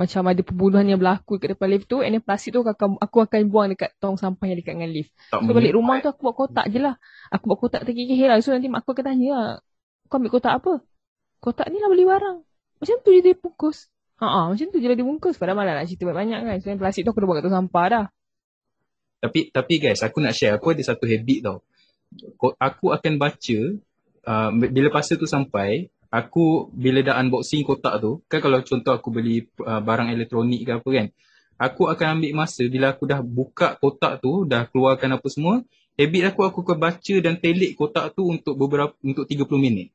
macam ada pembunuhan yang berlaku kat depan lift tu and then plastik tu aku akan, aku akan buang dekat tong sampah yang dekat dengan lift. Tak So balik rumah tu aku buat kotak je lah. Aku buat kotak terkikir lah. So nanti mak aku akan tanya lah. Kau ambil kotak apa? Kotak ni lah beli barang. Macam tu je dia bungkus. Ha macam tu je lah dia bungkus. Padahal malah nak cerita banyak-banyak kan. So yang plastik tu aku dah buat kat tong sampah dah. Tapi tapi guys, aku nak share. Aku ada satu habit tau. Aku akan baca uh, bila parcel tu sampai, aku bila dah unboxing kotak tu, kan kalau contoh aku beli uh, barang elektronik ke apa kan, aku akan ambil masa bila aku dah buka kotak tu, dah keluarkan apa semua, habit aku aku akan baca dan telik kotak tu untuk beberapa untuk 30 minit.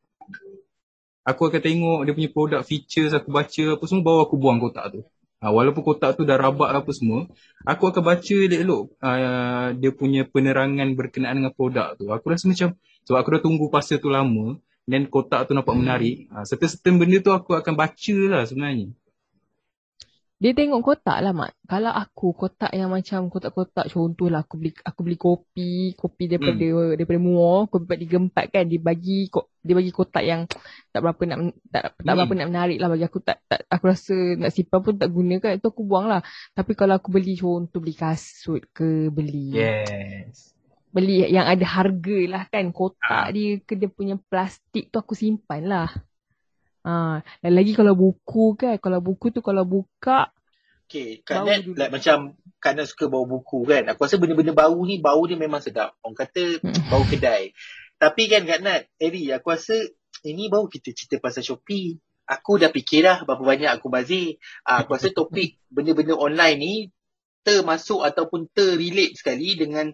Aku akan tengok dia punya produk features, aku baca apa semua baru aku buang kotak tu. Ha, walaupun kotak tu dah rabak apa semua, aku akan baca elok-elok uh, dia punya penerangan berkenaan dengan produk tu. Aku rasa macam sebab aku dah tunggu parcel tu lama dan kotak tu nampak menarik. Uh, certain benda tu aku akan baca lah sebenarnya. Dia tengok kotak lah mak. Kalau aku kotak yang macam kotak-kotak contoh lah aku beli aku beli kopi, kopi daripada hmm. daripada Muar, kopi empat tiga empat kan dia bagi ko- dia bagi kotak yang tak berapa nak tak, tak Hmm. berapa nak menarik lah bagi aku tak, tak aku rasa nak simpan pun tak guna kan itu aku buang lah. Tapi kalau aku beli contoh beli kasut ke beli Yes. Beli yang ada harga lah kan kotak dia ke dia punya plastik tu aku simpan lah. Ha, dan lagi kalau buku kan, kalau buku tu kalau buka Okay, Kak Bau Nat dulu. like, macam Kak Nat suka bau buku kan. Aku rasa benda-benda bau ni, bau dia memang sedap. Orang kata Hmm. bau kedai. Tapi kan Kak Nat, Eri, aku rasa ini bau kita cerita pasal Shopee. Aku dah fikir dah berapa banyak aku bazir. Ah, aku rasa topik benda-benda online ni termasuk ataupun terrelate sekali dengan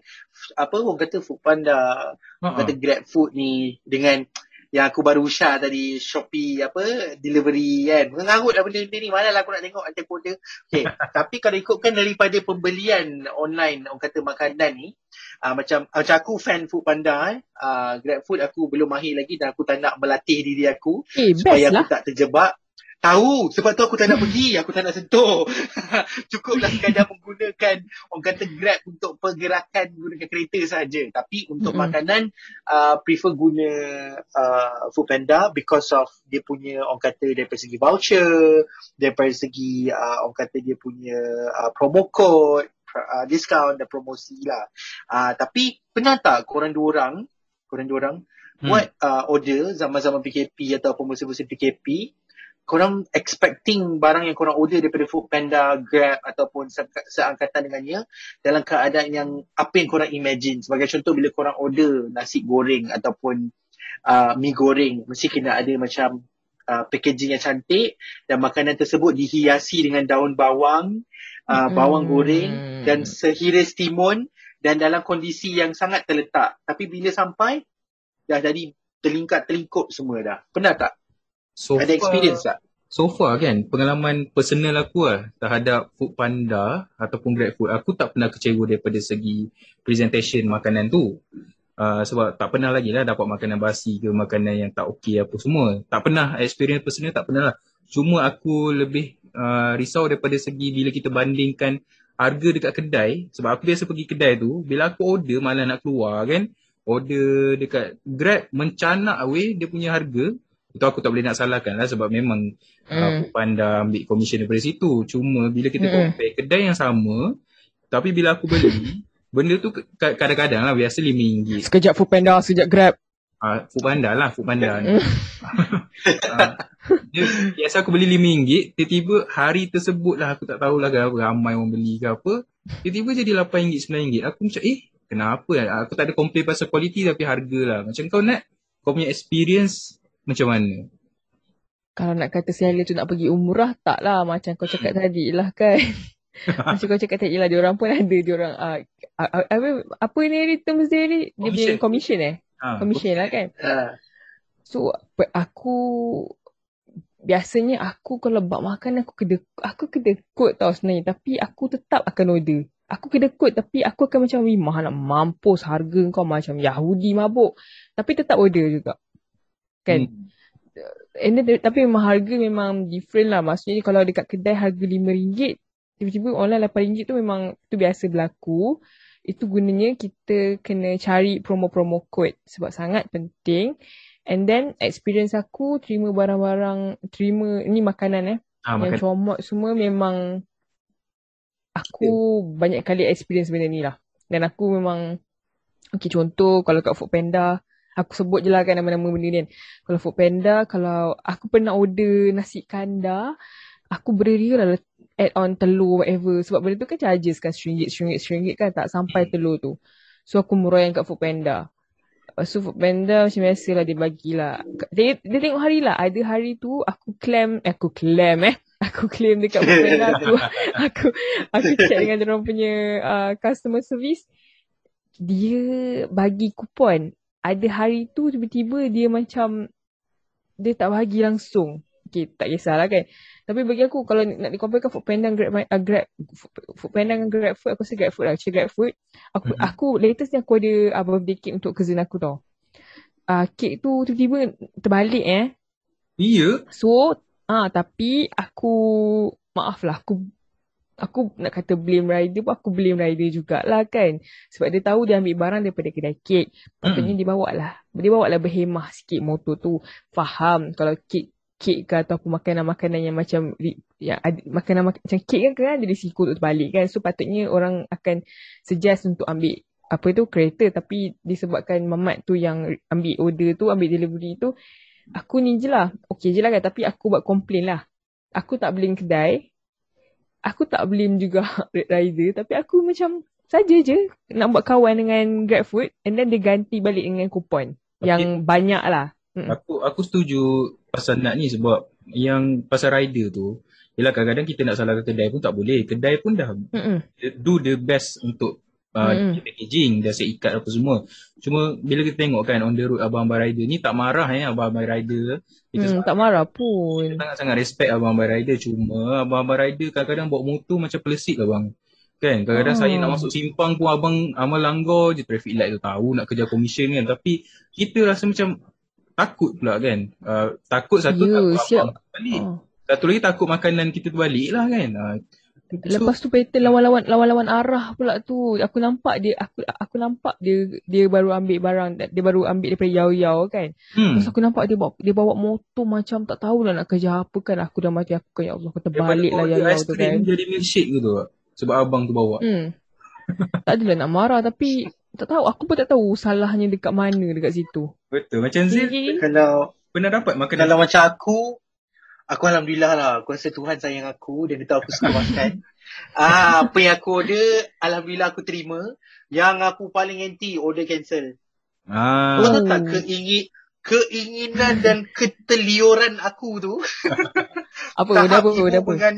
apa orang kata food panda, orang Uh-uh. kata grab food ni dengan yang aku baru share tadi Shopee apa delivery kan mengarut lah benda-benda ni mana lah aku nak tengok nanti aku order okay. tapi kalau ikutkan daripada pembelian online orang kata makanan ni uh, macam macam aku fan food panda eh uh, grab food aku belum mahir lagi dan aku tak nak melatih diri aku eh supaya aku lah. tak terjebak Tahu, sebab tu aku tak nak pergi, aku tak nak sentuh. Cukuplah sekadar menggunakan orang kata Grab untuk pergerakan gunakan kereta saja. Tapi untuk Mm-mm. makanan, uh, prefer guna uh, Foodpanda because of dia punya orang kata daripada segi voucher, daripada segi uh, orang kata dia punya uh, promo code, uh, discount dan promosi lah. Uh, tapi pernah tak korang dua orang, korang dua orang Hmm. buat uh, order zaman-zaman PKP ataupun musim-musim PKP korang expecting barang yang korang order daripada Foodpanda, Grab ataupun se- seangkatan dengannya dalam keadaan yang apa yang korang imagine. Sebagai contoh bila korang order nasi goreng ataupun uh, mi goreng mesti kena ada macam uh, packaging yang cantik dan makanan tersebut dihiasi dengan daun bawang, uh, bawang Mm. goreng dan sehiris timun dan dalam kondisi yang sangat terletak. Tapi bila sampai dah jadi terlingkap terlingkup semua dah. Pernah tak? So Ada far- experience tak? So far kan, pengalaman personal aku lah terhadap Food Panda ataupun Grab Food, aku tak pernah kecewa daripada segi presentation makanan tu. Uh, sebab tak pernah lagi lah dapat makanan basi ke makanan yang tak okey apa semua. Tak pernah, experience personal tak pernah lah. Cuma aku lebih uh, risau daripada segi bila kita bandingkan harga dekat kedai. Sebab aku biasa pergi kedai tu, bila aku order malah nak keluar kan, order dekat Grab mencanak weh dia punya harga. Itu aku tak boleh nak salahkan lah sebab memang uh, Mm. Foodpanda ambil komisen daripada situ. Cuma bila kita Mm-mm. compare kedai yang sama, tapi bila aku beli, benda tu ka- kadang-kadang lah biasa RM5. Sekejap Foodpanda, sekejap Grab. Uh, Foodpanda lah, Foodpanda ni. Mm. uh, dia, biasa aku beli RM5, tiba-tiba hari tersebut lah aku tak tahulah apa, ramai orang beli ke apa. Tiba-tiba jadi RM8, RM9. Aku macam eh, kenapa? Aku tak ada complain pasal kualiti tapi harga lah. Macam kau nak, kau punya experience macam mana? Kalau nak kata saya tu nak pergi umrah, tak lah. Macam kau cakap tadi lah kan. Macam kau cakap tadi lah, diorang pun ada, diorang, uh, uh, apa, apa ni ni terms dia ni? Dia punya Commission. commission eh? Ha, Commission lah kan? Uh, So, aku, biasanya aku kalau buat makan, aku kena, aku kena kod tau sebenarnya. Tapi aku tetap akan order. Aku kena kod tapi aku akan macam, wih mahal nak mampus harga kau macam Yahudi mabuk. Tapi tetap order juga. Kan? Hmm. And then, tapi memang harga memang different lah. Maksudnya kalau dekat kedai harga RM5, tiba-tiba online RM8 tu memang tu biasa berlaku. Itu gunanya kita kena cari promo-promo code sebab sangat penting. And then experience aku terima barang-barang, terima ni makanan eh. Ha, yang makan. comot semua memang aku banyak kali experience benda ni lah. Dan aku memang, okay contoh kalau kat Foodpanda, aku sebut je lah kan nama-nama benda ni kan. Kalau Foodpanda, kalau aku pernah order nasi kandar, aku beria lah add on telur whatever. Sebab benda tu kan charges kan, RM1, RM1, RM1 kan tak sampai telur tu. So aku merayan kat Foodpanda. Lepas tu Foodpanda macam biasa lah dia bagilah. Dia, dia tengok hari lah. Ada hari tu aku claim, eh, aku claim eh. Aku claim dekat Foodpanda aku. aku aku check dengan dia orang punya uh, customer service. Dia bagi kupon. Ada hari tu tiba-tiba dia macam dia tak bagi langsung. Okay, tak kisahlah kan. Tapi bagi aku kalau nak di-compare kan Foodpanda dengan Grab, uh, Grab Food- Foodpanda dengan Grab Food, aku rasa Grab Food lah. Macam Grab Food. Aku, Mhm. aku latest ni aku ada uh, birthday cake untuk cousin aku tau. Uh, cake tu tiba-tiba terbalik eh. Ya? So, ah tapi aku maaf lah aku aku nak kata blame rider pun aku blame rider jugalah kan. Sebab dia tahu dia ambil barang daripada kedai kek. Patutnya dia bawa lah. Dia bawa lah berhemah sikit motor tu. Faham kalau kek kek ke ataupun makanan-makanan yang macam yang ada, makanan mak- macam kek kan kan ada risiko untuk terbalik kan. So patutnya orang akan suggest untuk ambil apa tu kereta tapi disebabkan mamat tu yang ambil order tu ambil delivery tu aku ni je lah okey je lah kan tapi aku buat complain lah aku tak blame kedai aku tak blame juga Red Rider tapi aku macam saja je nak buat kawan dengan GrabFood and then dia ganti balik dengan kupon yang banyak lah Mm. Aku aku setuju pasal nak ni sebab yang pasal rider tu Yelah kadang-kadang kita nak salahkan kedai pun tak boleh. Kedai pun dah Mm-mm. do the best untuk uh, Mm-mm. packaging, dah set ikat apa semua. Cuma bila kita tengok kan on the road abang-abang rider ni tak marah eh abang-abang rider. Kita Hmm, tak marah pun. sangat-sangat respect abang-abang rider cuma abang-abang rider kadang-kadang bawa motor macam pelesik lah bang. Kan kadang-kadang Oh. saya nak masuk simpang pun abang amal langgar je traffic light tu tahu nak kejar komisen kan tapi kita rasa macam takut pula kan. Uh, takut satu Ya, takut siap. abang balik. Oh. Satu lagi takut makanan kita terbalik lah kan. Ah, Lepas tu pattern lawan-lawan lawan-lawan arah pula tu. Aku nampak dia aku aku nampak dia dia baru ambil barang dia baru ambil daripada yau-yau kan. hmm. Terus aku nampak dia bawa dia bawa motor macam tak tahulah nak kerja apa kan. Aku dah mati aku kan ya Allah kata balik lah Daripada yau-yau tu kan. Jadi milkshake gitu? Sebab abang tu bawa. Hmm. tak adalah nak marah tapi tak tahu aku pun tak tahu salahnya dekat mana dekat situ. Betul. Macam Zil Kalau pernah dapat makanan kalau macam aku, aku Alhamdulillah lah. Aku rasa Tuhan sayang aku dan dia tahu aku suka makan. ah, apa yang aku order, Alhamdulillah aku terima. Yang aku paling anti, order cancel. Ah. Kau tahu tak keingin, keinginan dan keteliuran aku tu Apa dah apa ibu apa. mengan,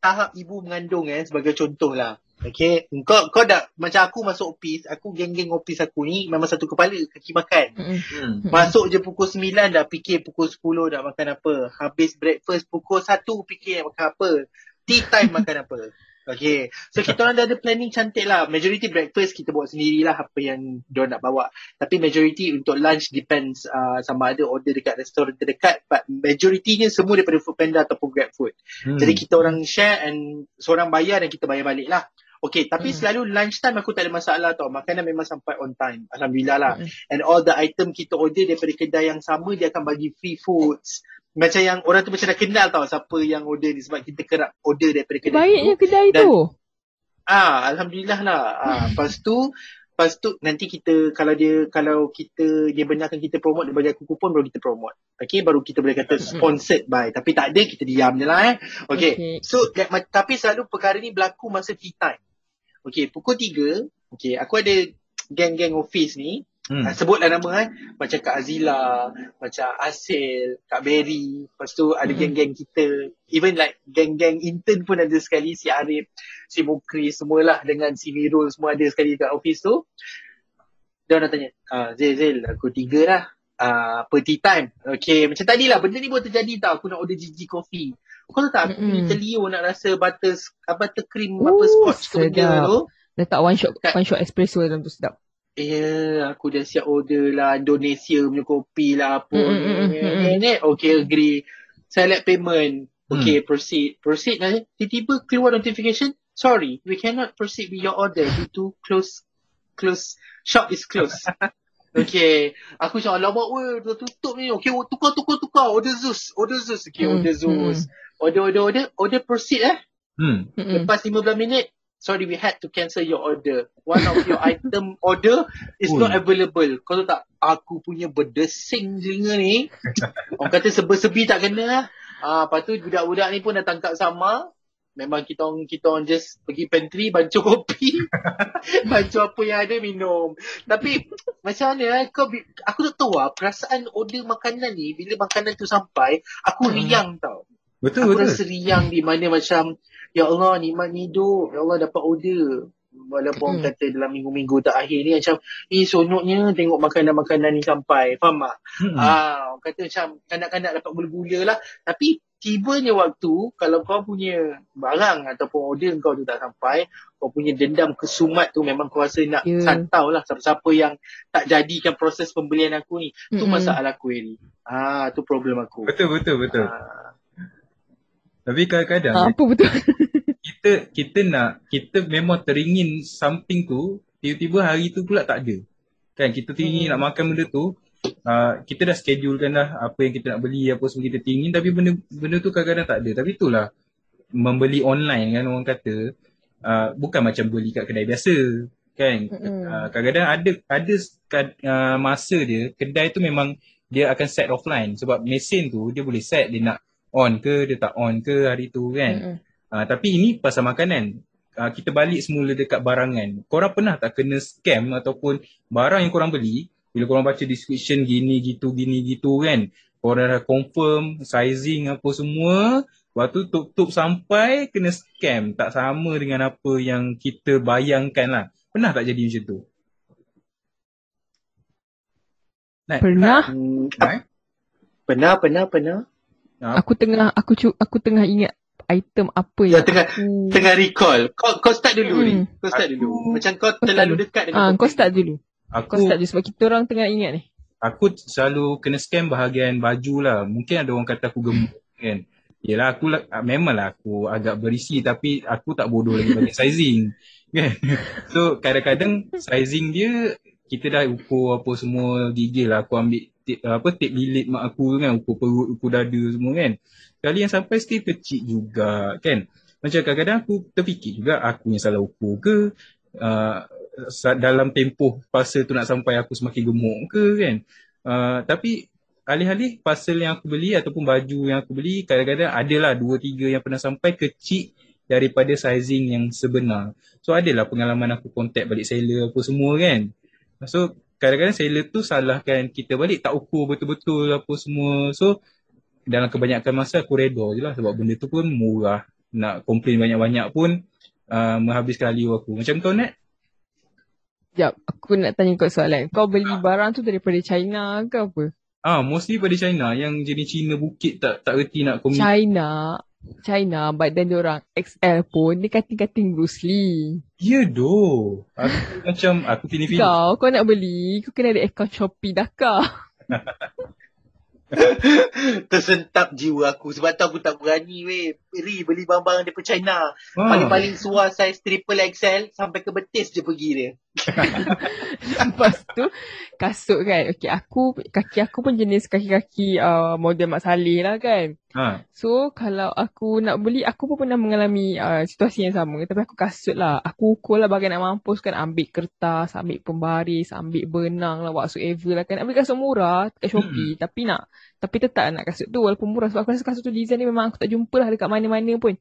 tahap ibu mengandung eh sebagai contoh lah. Okay. Kau, kau dah, macam aku masuk office, aku geng-geng office aku ni memang satu kepala kaki makan. Hmm. Masuk je pukul 9 dah fikir pukul 10 dah makan apa. Habis breakfast pukul 1 fikir makan apa. Tea time makan apa. Okay. So kita orang dah ada planning cantik lah. Majority breakfast kita buat sendirilah apa yang diorang nak bawa. Tapi majority untuk lunch depends uh, sama ada order dekat restoran terdekat. But majoritinya semua daripada Foodpanda ataupun GrabFood. Hmm. Jadi kita orang share and seorang bayar dan kita bayar balik lah. Okay, tapi Hmm. selalu lunch time aku tak ada masalah tau. Makanan memang sampai on time. Alhamdulillah lah. Mm-mm. And all the item kita order daripada kedai yang sama, dia akan bagi free foods. Macam yang orang tu macam dah kenal tau siapa yang order ni sebab kita kerap order daripada kedai Baiknya tu. kedai Dan- tu. Ah, Alhamdulillah lah. Ah, lepas tu, lepas tu nanti kita kalau dia kalau kita dia benarkan kita promote dia bagi aku kupon baru kita promote. Okay, baru kita boleh kata sponsored by. Tapi tak ada kita diam je lah eh. Okay. Okay. So that, tapi selalu perkara ni berlaku masa tea time. Okay, pukul 3, okay, aku ada geng-geng office ni. Hmm. Hmm. Sebutlah nama kan. Macam Kak Azila, macam Asil, Kak Berry. Lepas tu ada Hmm. geng-geng kita. Even like geng-geng intern pun ada sekali. Si Arif, si Mukris, semualah dengan si Mirul semua ada sekali kat office tu. Dia orang tanya, ah, Zil, Zil, aku tiga lah. Uh, per tea time. Okay, macam tadi lah. Benda ni boleh terjadi tau. Aku nak order Gigi coffee. Kau tahu tak, aku Mm-mm. mm terliur nak rasa butter, uh, butter cream, Ooh, apa scotch ke benda tu. Letak one shot Kat- one shot espresso dalam tu sedap. Ya, yeah, aku dah siap order lah Indonesia punya kopi lah apa. Mm, mm, mm, mm, mm. ni. Okay, agree. Select payment. Okay, proceed. Proceed. Nanti tiba-tiba keluar notification. Sorry, we cannot proceed with your order due to close, close, shop is closed. okay. Aku macam, alamak weh, dah tutup ni. Okay, tukar, tukar, tukar. Order Zeus. Order Zeus. Okay, Mm, order Zeus. Order, order, order. Order proceed eh. Hmm. Lepas 15 minit, sorry we had to cancel your order. One of your item order is Ui. not available. Kau tahu tak, aku punya berdesing telinga ni. Orang kata sebe-sebi tak kena lah. Ah, lepas tu budak-budak ni pun dah tangkap sama. Memang kita orang kita orang just pergi pantry bancuh kopi. bancuh apa yang ada minum. Tapi macam mana eh, kau aku tak tahu lah perasaan order makanan ni bila makanan tu sampai aku Hmm. riang tau. Betul, Aku betul. rasa riang di mana macam Ya Allah nikmat ni hidup Ya Allah dapat order Walaupun orang Mm. kata dalam minggu-minggu terakhir ni macam Eh sonoknya tengok makanan-makanan ni sampai Faham tak? Hmm. Ah, orang kata macam kanak-kanak dapat gula-gula lah Tapi tibanya waktu Kalau kau punya barang ataupun order kau tu tak sampai Kau punya dendam kesumat tu memang kau rasa nak Ya. santau lah Siapa-siapa yang tak jadikan proses pembelian aku ni Tu Mm-mm. masalah aku ni Ah, tu problem aku Betul, betul, betul. Ah. Tapi kadang-kadang Ah, apa betul? kita kita nak kita memang teringin something tu tiba-tiba hari tu pula tak ada kan kita teringin Hmm. nak makan benda tu uh, kita dah schedulekan dah apa yang kita nak beli apa semua kita teringin tapi benda benda tu kadang-kadang tak ada tapi itulah membeli online kan orang kata uh, bukan macam beli kat kedai biasa kan Mm-mm. uh, kadang-kadang ada ada uh, masa dia kedai tu memang dia akan set offline sebab mesin tu dia boleh set dia nak on ke dia tak on ke hari tu kan Mm-mm. Uh, tapi ini pasal makanan. Uh, kita balik semula dekat barangan. Korang pernah tak kena scam ataupun barang yang korang beli, bila korang baca description gini gitu gini gitu kan. Korang dah confirm sizing apa semua, lepas tu tutup sampai kena scam. Tak sama dengan apa yang kita bayangkan lah. Pernah tak jadi macam tu? Nat, Pernah? Pernah, eh? pernah, pernah, Ah, Aku tengah aku cu, aku tengah ingat item apa Ya, yang tengah- aku Tengah recall. Kau kau start dulu Hmm. ni. Kau start Aku- dulu. Macam kau Kau start terlalu dulu. dekat dengan Ah, topik kau start dulu. aku Kau start dulu sebab kita orang tengah ingat ni. aku selalu kena scam bahagian baju lah. Mungkin ada orang kata aku gemuk kan. Yelah aku lah, memanglah aku agak berisi tapi aku tak bodoh lagi bagi sizing. Kan? So kadang-kadang sizing dia kita dah ukur apa semua gigil lah. Aku ambil apa tip lilit mak aku kan. Ukur perut, ukur dada semua kan. Kali yang sampai still kecil juga kan. Macam kadang-kadang aku terfikir juga aku yang salah ukur ke. Uh, dalam tempoh fasa tu nak sampai aku semakin gemuk ke kan. Uh, tapi alih-alih pasal yang aku beli ataupun baju yang aku beli kadang-kadang adalah dua tiga yang pernah sampai kecil daripada sizing yang sebenar. So adalah pengalaman aku kontak balik seller apa semua kan. So kadang-kadang seller tu salahkan kita balik tak ukur betul-betul apa semua. So dalam kebanyakan masa aku reda je lah sebab benda tu pun murah. Nak komplain banyak-banyak pun uh, menghabiskan liu aku. Macam kau nak? Sekejap, aku nak tanya kau soalan. Kau beli barang tu daripada China ke apa? Ah, mostly pada China yang jenis Cina bukit tak tak reti nak komit. China, China badan dia orang XL pun dia kating-kating Bruce Lee. Ya doh. Aku macam aku fini-fini. Kau kau nak beli, kau kena ada account Shopee dah. Tersentap jiwa aku sebab tu aku tak berani weh. Ri beli barang-barang daripada China. Ha. Paling-paling suar saiz triple XL sampai ke betis je pergi dia. Lepas tu kasut kan. Okay aku kaki aku pun jenis kaki-kaki uh, model Mak Saleh lah kan. Ha. So kalau aku nak beli aku pun pernah mengalami uh, situasi yang sama tapi aku kasut lah. Aku ukur lah bagai nak mampus kan ambil kertas, ambil pembaris, ambil benang lah whatsoever lah kan. Ambil kasut murah kat Shopee hmm. tapi nak tapi tetap nak kasut tu walaupun murah sebab aku rasa kasut tu design ni memang aku tak jumpa lah dekat mana-mana pun.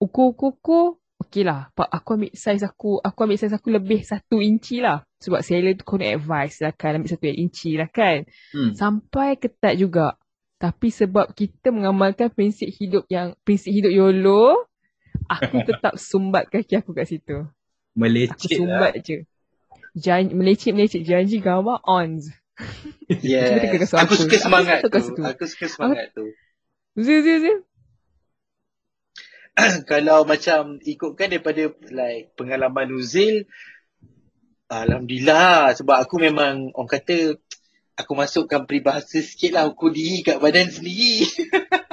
Ukur-ukur okey lah. Aku ambil size aku, aku ambil size aku lebih satu inci lah. Sebab seller tu kena advice lah kan, ambil satu inci lah kan. Hmm. Sampai ketat juga. Tapi sebab kita mengamalkan prinsip hidup yang prinsip hidup YOLO, aku tetap sumbat kaki aku kat situ. Melecet aku sumbat lah. je. Jan, melecet, melecet. Janji gambar ons. Yes. aku, suka semangat tu. Aku suka semangat tu. Zul, zul, zul. Kalau macam ikutkan daripada like pengalaman Nuzil, Alhamdulillah sebab aku memang orang kata aku masukkan peribahasa sikit lah ukur diri kat badan sendiri.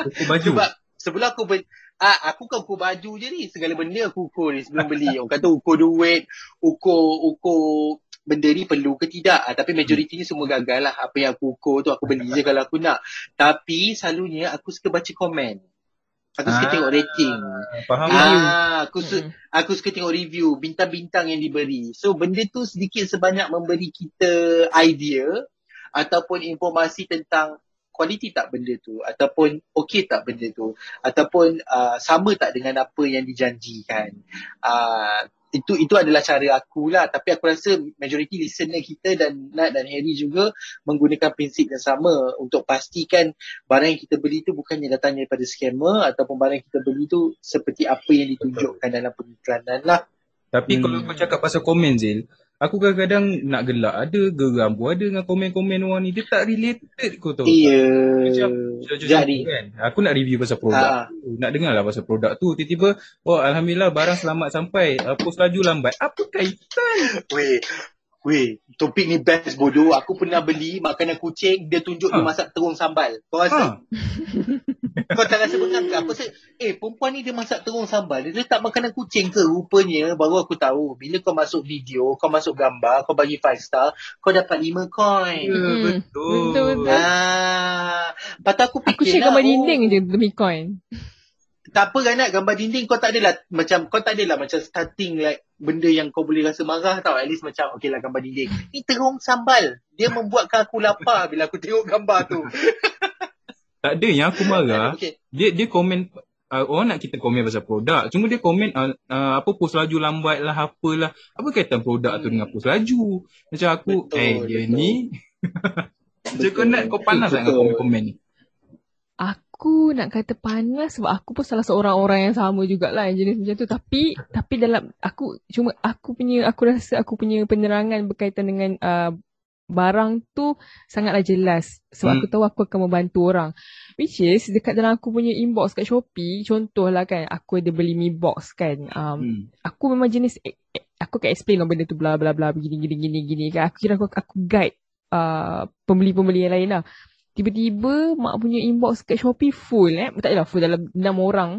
Ukur baju? Sebab sebelum aku ber, ah, aku kan ukur baju je ni. Segala benda aku ukur ni sebelum beli. Orang kata ukur duit, ukur ukur benda ni perlu ke tidak. Ah, tapi majoritinya semua gagal lah. Apa yang aku ukur tu aku beli je kalau aku nak. Tapi selalunya aku suka baca komen. Aku suka ah, tengok rating. Faham. Ah, aku, su- hmm. aku suka tengok review, bintang-bintang yang diberi. So benda tu sedikit sebanyak memberi kita idea ataupun informasi tentang kualiti tak benda tu ataupun okey tak benda tu ataupun uh, sama tak dengan apa yang dijanjikan uh, itu itu adalah cara aku lah. Tapi aku rasa majoriti listener kita dan Nat dan Harry juga menggunakan prinsip yang sama. Untuk pastikan barang yang kita beli tu bukannya datang daripada scammer ataupun barang yang kita beli tu seperti apa yang ditunjukkan dalam pengiklanan lah. Tapi hmm. kalau kau cakap pasal komen Zil Aku kadang-kadang nak gelak ada, geram pun ada dengan komen-komen orang ni. Dia tak related kau tahu. Iya. Jadi. Kan? Aku nak review pasal produk. Ha. Nak dengar lah pasal produk tu. Tiba-tiba, oh Alhamdulillah barang selamat sampai. Uh, post laju lambat. Apa kaitan? Weh, Weh, topik ni best bodoh. Aku pernah beli makanan kucing, dia tunjuk ha. dia masak terung sambal. Kau rasa? Ha. Kau tak rasa bengang ke? Apa saya, eh perempuan ni dia masak terung sambal. Dia letak makanan kucing ke? Rupanya baru aku tahu. Bila kau masuk video, kau masuk gambar, kau bagi 5 star, kau dapat 5 coin. Ya, hmm. betul. Betul, betul. Ah, patut aku fikir Aku share gambar lah, dinding oh. je demi coin. Tak apa kan nak gambar dinding kau tak adalah macam kau tak adalah macam starting like benda yang kau boleh rasa marah tau at least macam okey lah gambar dinding ni terung sambal dia membuatkan aku lapar bila aku tengok gambar tu Tak ada yang aku marah. okay. Dia dia komen uh, orang nak kita komen pasal produk. Cuma dia komen uh, uh, apa post laju lambat lah apalah. Apa kaitan produk hmm. tu dengan post laju? Macam aku betul, eh dia betul. ni Macam kau nak kau panas tak dengan komen-komen ni? Aku nak kata panas sebab aku pun salah seorang orang yang sama jugalah yang jenis macam tu. Tapi tapi dalam aku cuma aku punya aku rasa aku punya penerangan berkaitan dengan uh, barang tu sangatlah jelas sebab hmm. aku tahu aku akan membantu orang which is dekat dalam aku punya inbox kat Shopee contohlah kan aku ada beli mi box kan um, hmm. aku memang jenis eh, eh, aku akan explain lah benda tu bla bla bla begini gini gini gini kan aku kira aku, aku guide uh, pembeli-pembeli yang lain lah tiba-tiba mak punya inbox kat Shopee full eh. Tak adalah full dalam enam orang.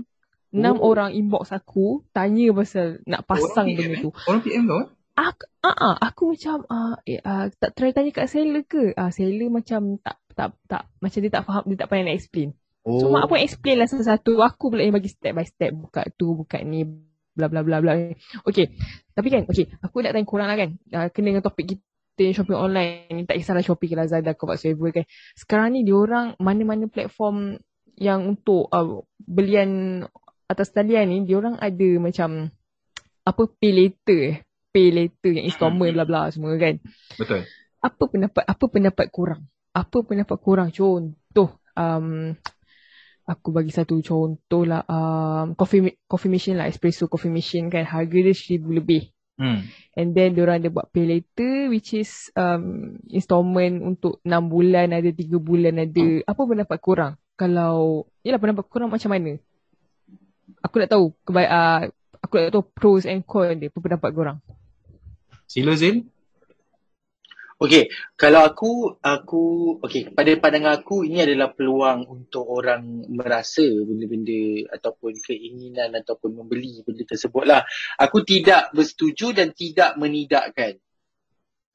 Enam Oh. orang inbox aku tanya pasal nak pasang Orang benda PM, tu. eh? Orang PM kau? eh? Aku, ah, ah, aku macam ah, eh, ah, tak try tanya kat seller ke? Ah, seller macam tak tak tak macam dia tak faham, dia tak pandai nak explain. Oh. So mak pun explain lah satu-satu. Aku pula yang bagi step by step. Buka tu, buka ni, bla bla bla bla. Okay. Tapi kan, okay. Aku nak tanya korang lah kan. Uh, kena dengan topik kita yang shopping online. Ni tak kisahlah Shopee ke Lazada ke whatsoever kan. Sekarang ni diorang mana-mana platform yang untuk uh, belian atas talian ni, diorang ada macam apa pay later eh. Pay later yang installment bla bla semua kan. Betul. apa pendapat apa pendapat kurang? Apa pendapat kurang? Contoh um, aku bagi satu contoh lah um, coffee coffee machine lah espresso coffee machine kan. Harga dia seribu lebih. Hmm. and then diorang ada buat pay later which is um, installment untuk 6 bulan ada 3 bulan ada. Apa pendapat kurang? Kalau yalah pendapat kurang macam mana? Aku nak tahu kebaik uh, aku nak tahu pros and cons dia. Apa pendapat kurang Sila Zin? Okey, kalau aku aku okey, pada pandangan aku ini adalah peluang untuk orang merasa benda-benda ataupun keinginan ataupun membeli benda tersebut lah. Aku tidak bersetuju dan tidak menidakkan.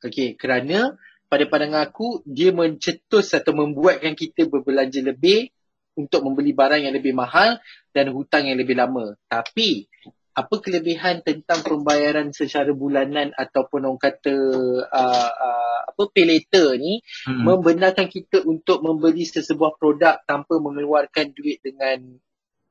Okey, kerana pada pandangan aku dia mencetus atau membuatkan kita berbelanja lebih untuk membeli barang yang lebih mahal dan hutang yang lebih lama. Tapi apa kelebihan tentang pembayaran secara bulanan ataupun orang kata uh, uh, apa pay later ni Hmm. membenarkan kita untuk membeli sesebuah produk tanpa mengeluarkan duit dengan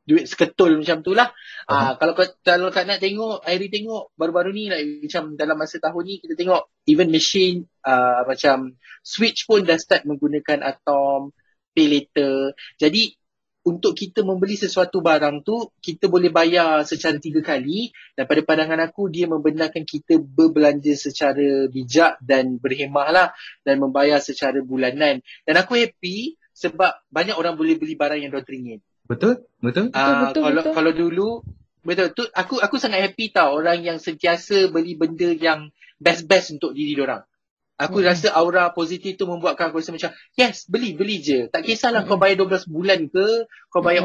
duit seketul macam tu lah. Ah kalau kau kalau kau nak tengok Airi tengok baru-baru ni like, macam dalam masa tahun ni kita tengok even machine uh, macam Switch pun dah start menggunakan Atom pay later. Jadi untuk kita membeli sesuatu barang tu kita boleh bayar secara tiga kali dan pada pandangan aku dia membenarkan kita berbelanja secara bijak dan berhemah lah dan membayar secara bulanan dan aku happy sebab banyak orang boleh beli barang yang RM2 Betul? Betul? Ah, betul, kalau betul. kalau dulu betul tu aku aku sangat happy tau orang yang sentiasa beli benda yang best-best untuk diri orang. Aku Mm-mm. rasa aura positif tu membuatkan aku rasa macam yes beli beli je. Tak kisahlah kau Mm-mm. bayar 12 bulan ke, kau bayar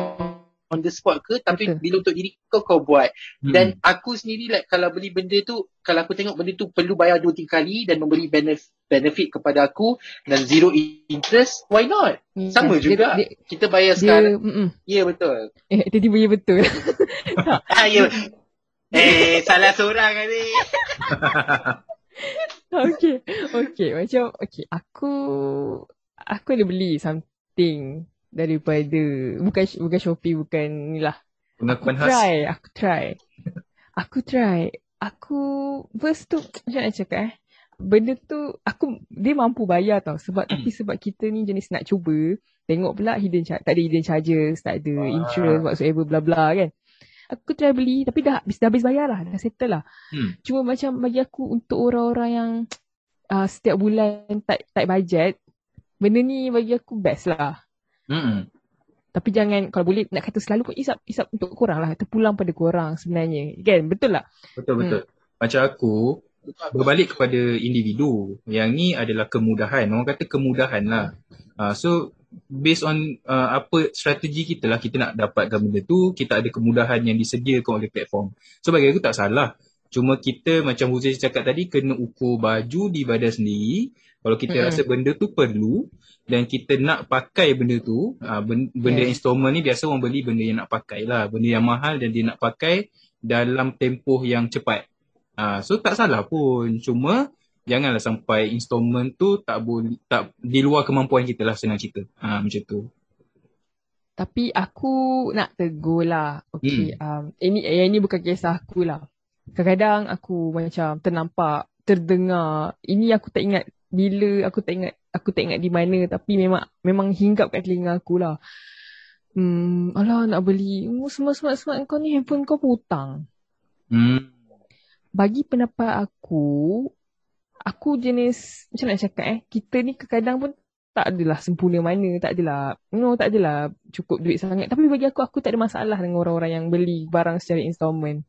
on the spot ke tapi Betul. bila untuk diri kau kau buat. Hmm. Dan aku sendiri like kalau beli benda tu kalau aku tengok benda tu perlu bayar 2 3 kali dan memberi benefit benefit kepada aku dan zero interest, why not? Sama Dia- juga. dia, Kita bayar dia, sekarang. mm-mm. Ya betul. eh tiba-tiba ya betul Ah, ya. Eh, salah seorang ni. Okay, okay. Macam, okay. Aku, aku ada beli something daripada, bukan bukan Shopee, bukan ni lah. Aku khas. try, aku try. Aku try. Aku, first tu, macam nak cakap eh. Benda tu, aku, dia mampu bayar tau. Sebab, tapi sebab kita ni jenis nak cuba, tengok pula hidden charge, tak ada hidden charges, tak ada Ah. insurance whatsoever, bla bla kan. Aku try beli, tapi dah habis, dah habis bayar lah, dah settle lah. Hmm. Cuma macam bagi aku untuk orang-orang yang uh, setiap bulan tak tak budget, benda ni bagi aku best lah. Hmm. Tapi jangan kalau boleh nak kata selalu pun isap isap untuk korang lah. Terpulang pada korang sebenarnya. Kan? Betul tak? Betul betul. Macam aku berbalik kepada individu. Yang ni adalah kemudahan. Orang kata kemudahan lah. Uh, so based on uh, apa strategi kita lah kita nak dapatkan benda tu, kita ada kemudahan yang disediakan oleh platform. So bagi aku tak salah. Cuma kita macam Huzaiz cakap tadi kena ukur baju di badan sendiri. Kalau kita Mm-mm. rasa benda tu perlu dan kita nak pakai benda tu, uh, benda, benda Yes. installment ni biasa orang beli benda yang nak pakai lah. Benda yang mahal dan dia nak pakai dalam tempoh yang cepat. Ah, so tak salah pun. Cuma janganlah sampai installment tu tak boleh tak di luar kemampuan kita lah senang cerita. Ah macam tu. Tapi aku nak tegur lah. Okay. Um, ini yang ini bukan kisah aku lah. Kadang-kadang aku macam ternampak, terdengar. Ini aku tak ingat bila, aku tak ingat aku tak ingat di mana. Tapi memang memang hinggap kat telinga aku lah. Hmm, alah nak beli. Oh, smart-smart-smart kau ni handphone kau hutang. Hmm. bagi pendapat aku, aku jenis, macam nak cakap eh, kita ni kadang-kadang pun tak adalah sempurna mana, tak adalah, you know, tak adalah cukup duit sangat. Tapi bagi aku, aku tak ada masalah dengan orang-orang yang beli barang secara installment.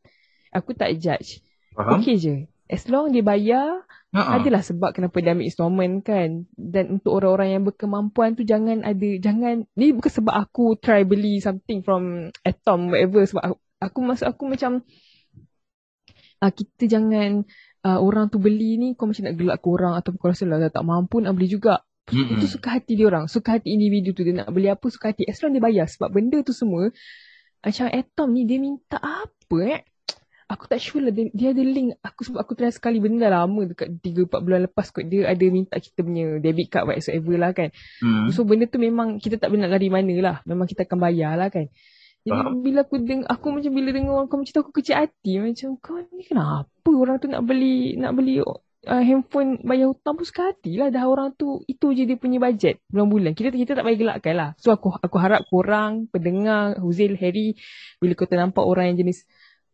Aku tak judge. Faham? Okay je. as long dia bayar, Ha-ha. adalah sebab kenapa dia ambil installment kan. Dan untuk orang-orang yang berkemampuan tu jangan ada, jangan, ni bukan sebab aku try beli something from Atom, whatever. Sebab aku, aku aku macam, uh, kita jangan, uh, orang tu beli ni, kau macam nak gelak ke orang ataupun kau rasa lah tak mampu nak beli juga. Mm-mm. Itu suka hati dia orang. Suka hati individu tu. Dia nak beli apa suka hati. As long dia bayar. Sebab benda tu semua. Macam Atom ni dia minta apa eh. Aku tak sure lah. Dia, dia ada link. Aku sebab aku try sekali benda lama. Dekat 3-4 bulan lepas kot. Dia ada minta kita punya debit card whatsoever lah kan. Hmm. So benda tu memang kita tak boleh nak lari mana lah. Memang kita akan bayar lah kan. Jadi Faham. bila aku dengar, aku macam bila dengar orang kau macam aku kecil hati. Macam kau ni kenapa orang tu nak beli, nak beli uh, handphone bayar hutang pun suka hati lah. Dah orang tu, itu je dia punya bajet bulan-bulan. Kita kita tak payah gelakkan lah. So aku aku harap korang, pendengar, Huzil, Harry, bila kau ternampak orang yang jenis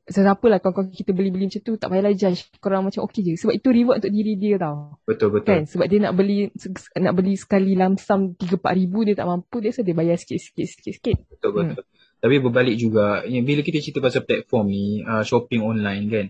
Siapa lah kawan-kawan kita beli-beli macam tu Tak payahlah judge Korang macam okey je Sebab itu reward untuk diri dia tau Betul betul. Kan Sebab dia nak beli Nak beli sekali lamsam 3-4 ribu Dia tak mampu Dia so dia bayar sikit-sikit Sikit-sikit Betul betul. Tapi berbalik juga, bila kita cerita pasal platform ni, uh, shopping online kan,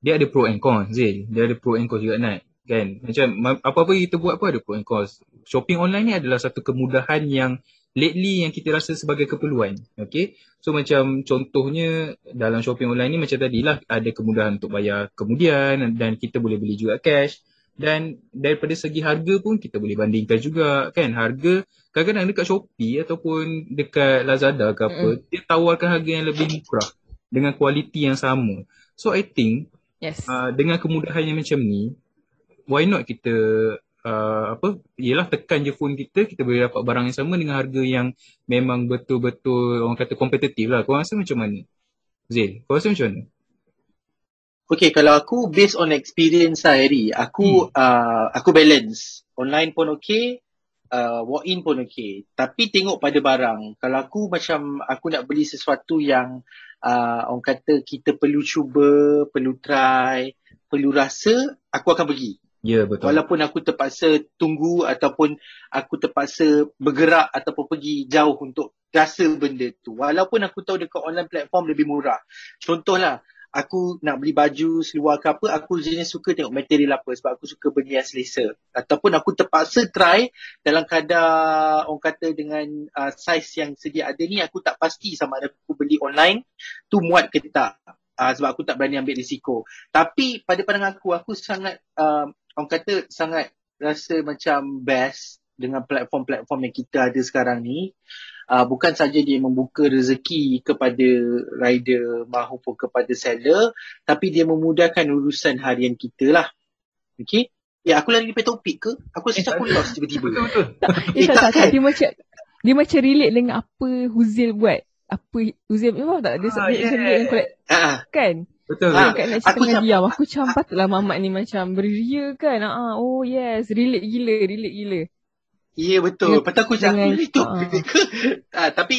dia ada pro and cons, Zil. Dia ada pro and cons juga Nat. Kan? Macam ma- apa-apa kita buat pun ada pro and cons. Shopping online ni adalah satu kemudahan yang lately yang kita rasa sebagai keperluan. Okay? So macam contohnya dalam shopping online ni macam tadilah ada kemudahan untuk bayar kemudian dan kita boleh beli juga cash. Dan daripada segi harga pun kita boleh bandingkan juga kan. Harga kadang-kadang dekat Shopee ataupun dekat Lazada ke apa, Mm-mm. dia tawarkan harga yang lebih murah dengan kualiti yang sama. So I think Yes uh, dengan kemudahan yang macam ni, why not kita uh, apa, yelah tekan je phone kita, kita boleh dapat barang yang sama dengan harga yang memang betul-betul orang kata kompetitif lah. Kau rasa macam mana? Zil, kau rasa macam mana? Okay, kalau aku based on experience lah Harry, aku uh, aku balance. Online pun okay, uh, walk in pun okay. Tapi tengok pada barang. Kalau aku macam aku nak beli sesuatu yang uh, orang kata kita perlu cuba, perlu try, perlu rasa, aku akan pergi. Ya, betul. Walaupun aku terpaksa tunggu ataupun aku terpaksa bergerak ataupun pergi jauh untuk rasa benda tu. Walaupun aku tahu dekat online platform lebih murah. Contohlah, aku nak beli baju seluar ke apa, aku jenis suka tengok material apa sebab aku suka benda yang selesa. Ataupun aku terpaksa try dalam kadar orang kata dengan uh, saiz yang sedia ada ni aku tak pasti sama ada aku beli online tu muat ke tak. Uh, sebab aku tak berani ambil risiko. Tapi pada pandangan aku, aku sangat uh, orang kata sangat rasa macam best dengan platform-platform yang kita ada sekarang ni. Uh, bukan saja dia membuka rezeki kepada rider maupun kepada seller, tapi dia memudahkan urusan harian kita lah. Okay? Ya, aku lari daripada topik ke? Aku rasa macam aku lost tiba-tiba. Betul-betul. Eh, Eh, tak, tak tak, tak. kan? Dia macam dia macam relate dengan apa Huzil buat. Apa Huzil faham tak? Dia, Ah, yeah. relate dengan collect, Ah, kan? Betul. Ah, Dekat nak aku macam- diam. Aku macam patutlah mamat ni macam beria kan. Ah, oh yes. Relate gila. Relate gila. Ya betul. Lepas aku cakap dengan- "Eh, itu ke? Ah, tapi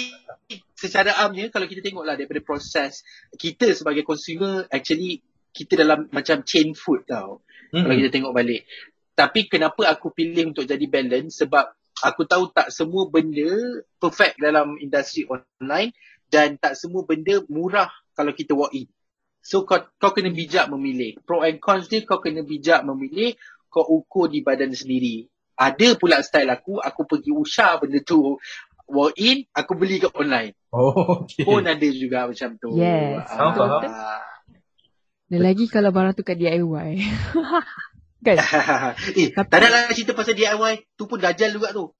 secara amnya kalau kita tengoklah daripada proses kita sebagai consumer actually kita dalam macam chain food tau. Mm-mm. Kalau kita tengok balik. Tapi kenapa aku pilih untuk jadi balance sebab aku tahu tak semua benda perfect dalam industri online dan tak semua benda murah kalau kita walk in. So kau, kau kena bijak memilih. Pro and cons dia kau kena bijak memilih, kau ukur di badan sendiri. Ada pula style aku, aku pergi usah benda tu walk in, aku beli kat online. Oh, okay. Pun ada juga macam tu. Yes, Faham, faham. Ah. Dan lagi kalau barang tu kat DIY. kan? eh, Tapi- tak ada lah cerita pasal DIY. Tu pun dajal juga tu.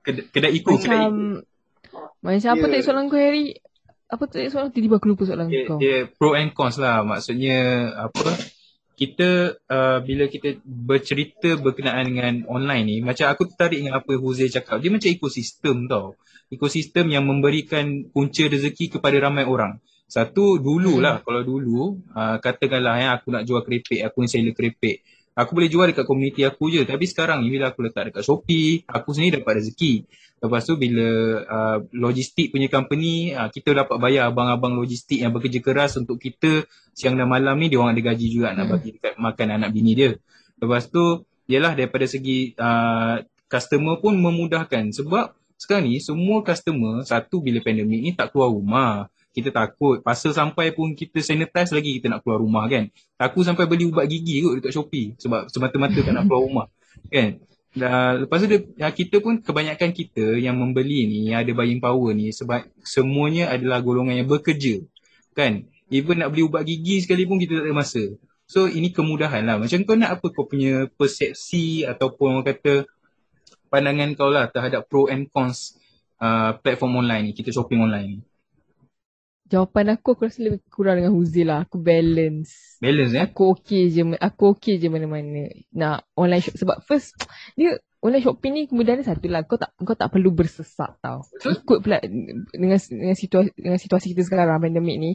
Kedai, kedai kedai Macam Iko. macam apa Ya. tadi soalan kau Harry? Apa tadi soalan? Tiba-tiba aku lupa soalan Dia, kau. dia pro and cons lah. Maksudnya apa? Kita uh, bila kita bercerita berkenaan dengan online ni, macam aku tertarik dengan apa Huzai cakap. Dia macam ekosistem tau. Ekosistem yang memberikan punca rezeki kepada ramai orang. Satu dululah kalau dulu uh, katakanlah ya aku nak jual keripik, aku ni seller keripik. Aku boleh jual dekat komuniti aku je. Tapi sekarang ni bila aku letak dekat Shopee, aku sendiri dapat rezeki. Lepas tu bila uh, logistik punya company, uh, kita dapat bayar abang-abang logistik yang bekerja keras untuk kita siang dan malam ni dia orang ada gaji juga nak Hmm. bagi dekat makan anak bini dia. Lepas tu ialah daripada segi uh, customer pun memudahkan sebab sekarang ni semua customer satu bila pandemik ni tak keluar rumah. Kita takut. Pasal sampai pun kita sanitize lagi kita nak keluar rumah kan. Aku sampai beli ubat gigi kot dekat Shopee sebab semata-mata tak nak keluar rumah. Kan? Dan lepas tu dia, ya, kita pun kebanyakan kita yang membeli ni, yang ada buying power ni sebab semuanya adalah golongan yang bekerja. Kan? Even nak beli ubat gigi sekalipun kita tak ada masa. So ini kemudahan lah. Macam kau nak apa kau punya persepsi ataupun orang kata pandangan kau lah terhadap pro and cons uh, platform online ni, kita shopping online ni? Jawapan aku aku rasa lebih kurang dengan Huzi lah. Aku balance. Balance eh? Aku okay je. Aku okay je mana-mana. Nak online shop. Sebab first, dia online shopping ni kemudian satu lah. Kau tak kau tak perlu bersesat tau. Betul. Ikut pula dengan dengan situasi dengan situasi kita sekarang pandemik ni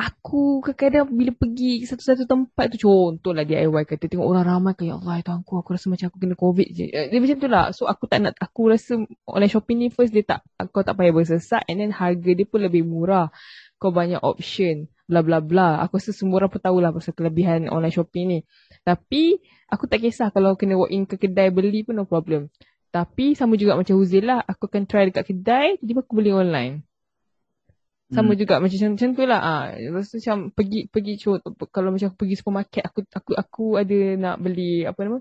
aku kadang-kadang bila pergi satu-satu tempat tu contohlah DIY kata tengok orang ramai kayak Allah Tuhan aku aku rasa macam aku kena covid je. Eh, dia macam tu lah. So aku tak nak aku rasa online shopping ni first dia tak kau tak payah bersesat and then harga dia pun lebih murah. Kau banyak option bla bla bla. Aku rasa semua orang pun tahulah pasal kelebihan online shopping ni. Tapi aku tak kisah kalau kena walk in ke kedai beli pun no problem. Tapi sama juga macam Huzil lah aku akan try dekat kedai tiba aku beli online sama Hmm. juga macam macam tu lah. Ah rasa macam pergi pergi contoh kalau macam aku pergi supermarket aku aku aku ada nak beli apa nama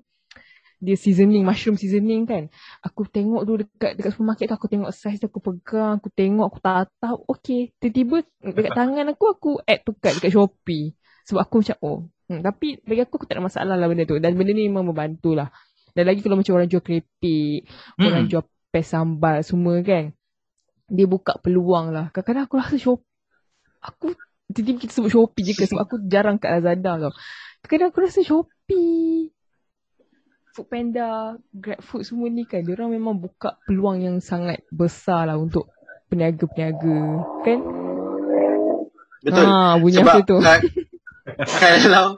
dia seasoning mushroom seasoning kan. Aku tengok dulu dekat dekat supermarket tu aku tengok size tu aku pegang aku tengok aku tatap okey. Tiba-tiba dekat tangan aku aku add to cart dekat Shopee. Sebab aku macam oh hmm, tapi bagi aku aku tak ada masalah lah benda tu. Dan benda ni memang membantu lah. Dan lagi kalau macam orang jual keripik orang Hmm. jual pes sambal semua kan dia buka peluang lah. Kadang-kadang aku rasa shop aku tiba-tiba kita sebut Shopee je ke sebab aku jarang kat Lazada tau. Kadang-kadang aku rasa Shopee Foodpanda, GrabFood semua ni kan, dia orang memang buka peluang yang sangat besar lah untuk peniaga-peniaga, kan? Betul. Ah, bunyi Sebab apa tu? ka- kalau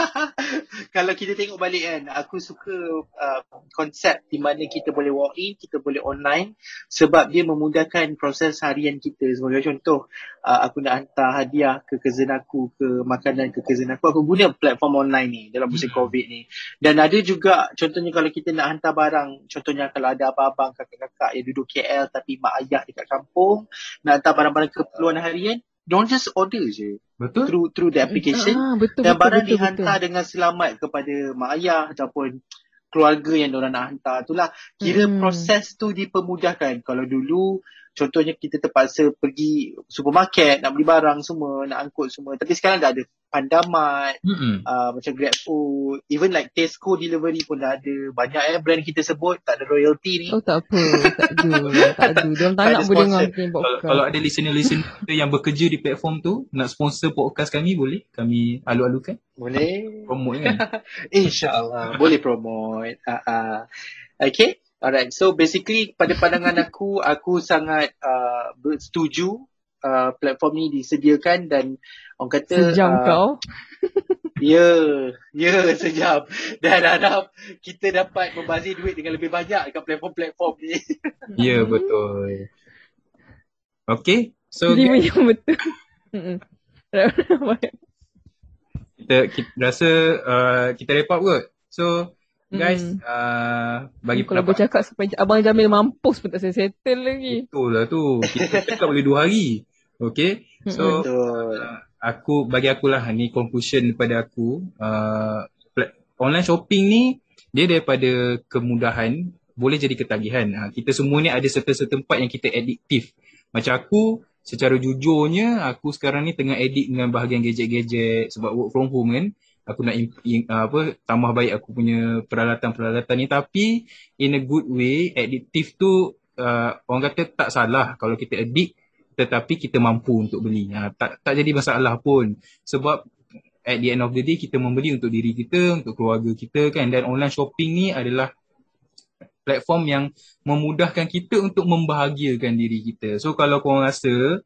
kalau kita tengok balik kan, aku suka uh, konsep di mana kita boleh walk in, kita boleh online sebab dia memudahkan proses harian kita. Sebagai contoh, uh, aku nak hantar hadiah ke cousin aku, ke makanan ke cousin aku, aku guna platform online ni dalam musim COVID ni. Dan ada juga contohnya kalau kita nak hantar barang, contohnya kalau ada abang-abang, kakak-kakak yang duduk KL tapi mak ayah dekat kampung, nak hantar barang-barang keperluan harian, don't just order je Betul? through through the application Ah, betul, dan betul, barang betul, dihantar betul. dengan selamat kepada mak ayah ataupun keluarga yang diorang nak hantar itulah kira Mm-mm. proses tu dipermudahkan kalau dulu contohnya kita terpaksa pergi supermarket nak beli barang semua nak angkut semua tapi sekarang dah ada Pandamat Mm-mm. uh, macam GrabFood even like Tesco delivery pun dah ada banyak eh brand kita sebut tak ada royalty ni Oh tak apa, tak ada, tak ada. Dia orang tak Tak ada nak boleh dengar Kalau, kalau ada listener-listener kita yang bekerja di platform tu nak sponsor podcast kami boleh kami alu-alukan boleh promote kan InsyaAllah. Boleh promote. Uh, uh. Okay. Alright. So basically pada pandangan aku, aku sangat uh, setuju uh, platform ni disediakan dan orang kata Sejam uh, kau. Ya, ya sejam. Dan harap kita dapat membazir duit dengan lebih banyak dekat platform-platform ni. ya betul Okay so Dia guys, macam betul. Mm-mm. kita, kita rasa uh, kita up kot so guys Mm. uh, bagi Kalau pendapat bercakap sampai Abang Jamil mampus pun tak saya settle lagi. betul lah tu kita cakap boleh dua hari Okay so Betul. aku bagi akulah ni conclusion daripada aku uh, online shopping ni dia daripada kemudahan boleh jadi ketagihan. Ha, kita semua ni ada certain-certain part yang kita addiktif. Macam aku secara jujurnya aku sekarang ni tengah addict dengan bahagian gadget-gadget sebab work from home kan. Aku nak in, in, apa tambah baik aku punya peralatan-peralatan ni tapi in a good way addiktif tu uh, orang kata tak salah kalau kita addict tetapi kita mampu untuk beli. Ha, tak tak jadi masalah pun sebab at the end of the day kita membeli untuk diri kita, untuk keluarga kita kan dan online shopping ni adalah platform yang memudahkan kita untuk membahagiakan diri kita. So kalau korang rasa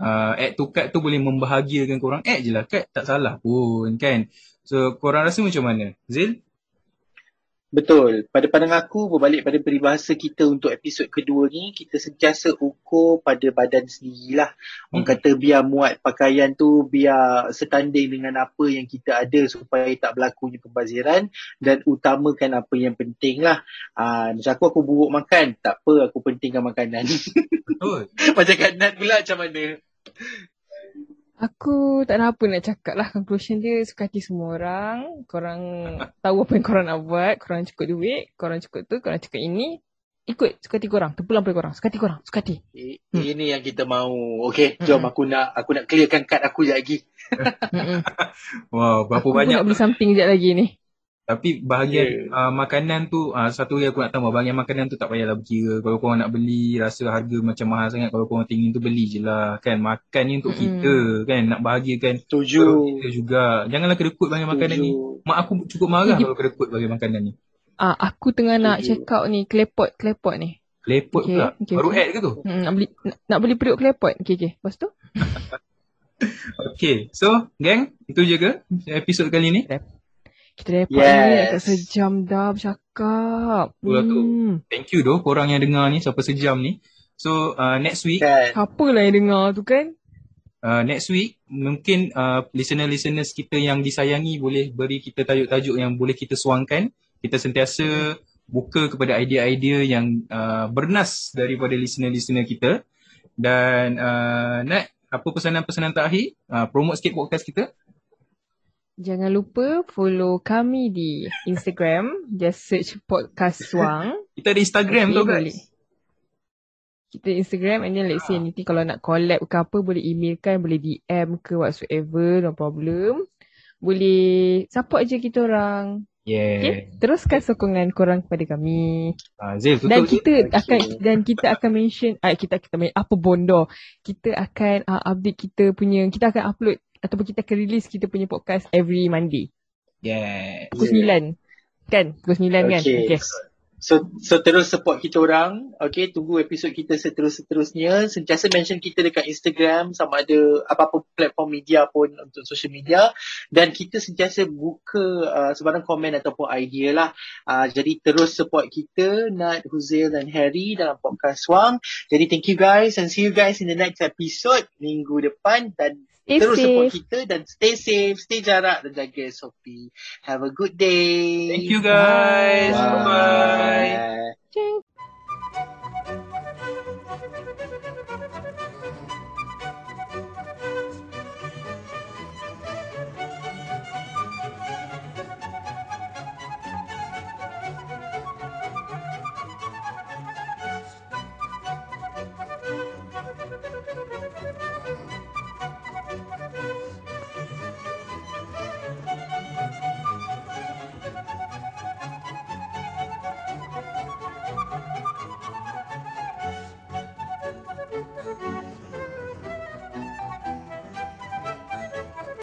uh, add to cart tu boleh membahagiakan korang, add je lah cart tak salah pun kan. So korang rasa macam mana? Zil? Betul. Pada pandang aku, berbalik pada peribahasa kita untuk episod kedua ni, kita sentiasa ukur pada badan sendirilah. Orang Hmm. kata biar muat pakaian tu, biar setanding dengan apa yang kita ada supaya tak berlakunya pembaziran dan utamakan apa yang penting lah. Ah, macam aku, aku buruk makan. Tak apa, aku pentingkan makanan. Betul. macam Kak Nat pula macam mana? Aku tak ada apa nak cakap lah. Conclusion dia suka hati semua orang. Korang tahu apa yang korang nak buat. Korang cukup duit. Korang cukup tu. Korang cukup ini. Ikut suka hati korang. Terpulang pada korang. Suka hati korang. Suka hati. Hmm. Ini yang kita mahu. Okay, jom Mm-mm. aku nak aku nak clearkan kad aku sekejap lagi. Mm-mm. Wow, berapa Aku pun banyak nak beli something sekejap lagi ni. Tapi bahagian uh, makanan tu uh, satu lagi aku nak tambah bahagian makanan tu tak payahlah berkira. Kalau korang nak beli rasa harga macam mahal sangat kalau korang tinggi tu beli je lah kan. Makan ni untuk Mm-mm. kita kan nak bahagiakan Setuju. perut kita juga. Janganlah kedekut bahagian makanan ni. Mak aku cukup marah kalau kedekut bahagian makanan ni. Ah, aku tengah nak check out ni. Klepot. Klepot ni. Lepot Okay, pula. okay, Baru okay. add ke tu? Hmm, nak beli nak, nak beli periuk klepot. Okay, okay. Lepas tu? Okay. So, gang, itu je ke episod kali ni? Kita dapat yes. ni dekat sejam dah bercakap. Betul lah tu. Hmm. Thank you doh korang yang dengar ni sampai sejam ni. So, uh, next week Kan? Siapa lah yang dengar tu kan? uh, next week mungkin uh, listener-listeners kita yang disayangi boleh beri kita tajuk-tajuk yang boleh kita suangkan. Kita sentiasa buka kepada idea-idea yang uh, bernas daripada listener-listener kita. Dan uh, Nat, apa pesanan-pesanan terakhir? Uh, promote sikit podcast kita. Jangan lupa follow kami di Instagram. Just search podcast Suang. Kita ada Instagram Okay, tu boleh. guys. Kita Instagram and then let's say nanti kalau nak collab ke apa boleh emailkan, boleh DM ke whatsoever, no problem. Boleh support je kita orang. Yeah. Okay? Teruskan sokongan korang kepada kami. Uh, Zil, tutup Dan je. kita Okay. akan dan kita akan mention ah kita kita main apa bondo. Kita akan uh, update kita punya kita akan upload ataupun kita akan release kita punya podcast every Monday. Yeah. Pukul Yeah. 9. Kan? Pukul 9 kan? Okay. Okay. So, so terus support kita orang. Okay, tunggu episod kita seterus-seterusnya. Sentiasa mention kita dekat Instagram sama ada apa-apa platform media pun untuk social media. Dan kita sentiasa buka uh, sebarang komen ataupun idea lah. Uh, jadi terus support kita, Nat, Huzail dan Harry dalam podcast Wang. Jadi thank you guys and see you guys in the next episode minggu depan. Dan Stay terus support safe. kita dan stay safe, stay jarak dan jaga SOP. Have a good day. Thank you guys. Bye. Bye. Cing.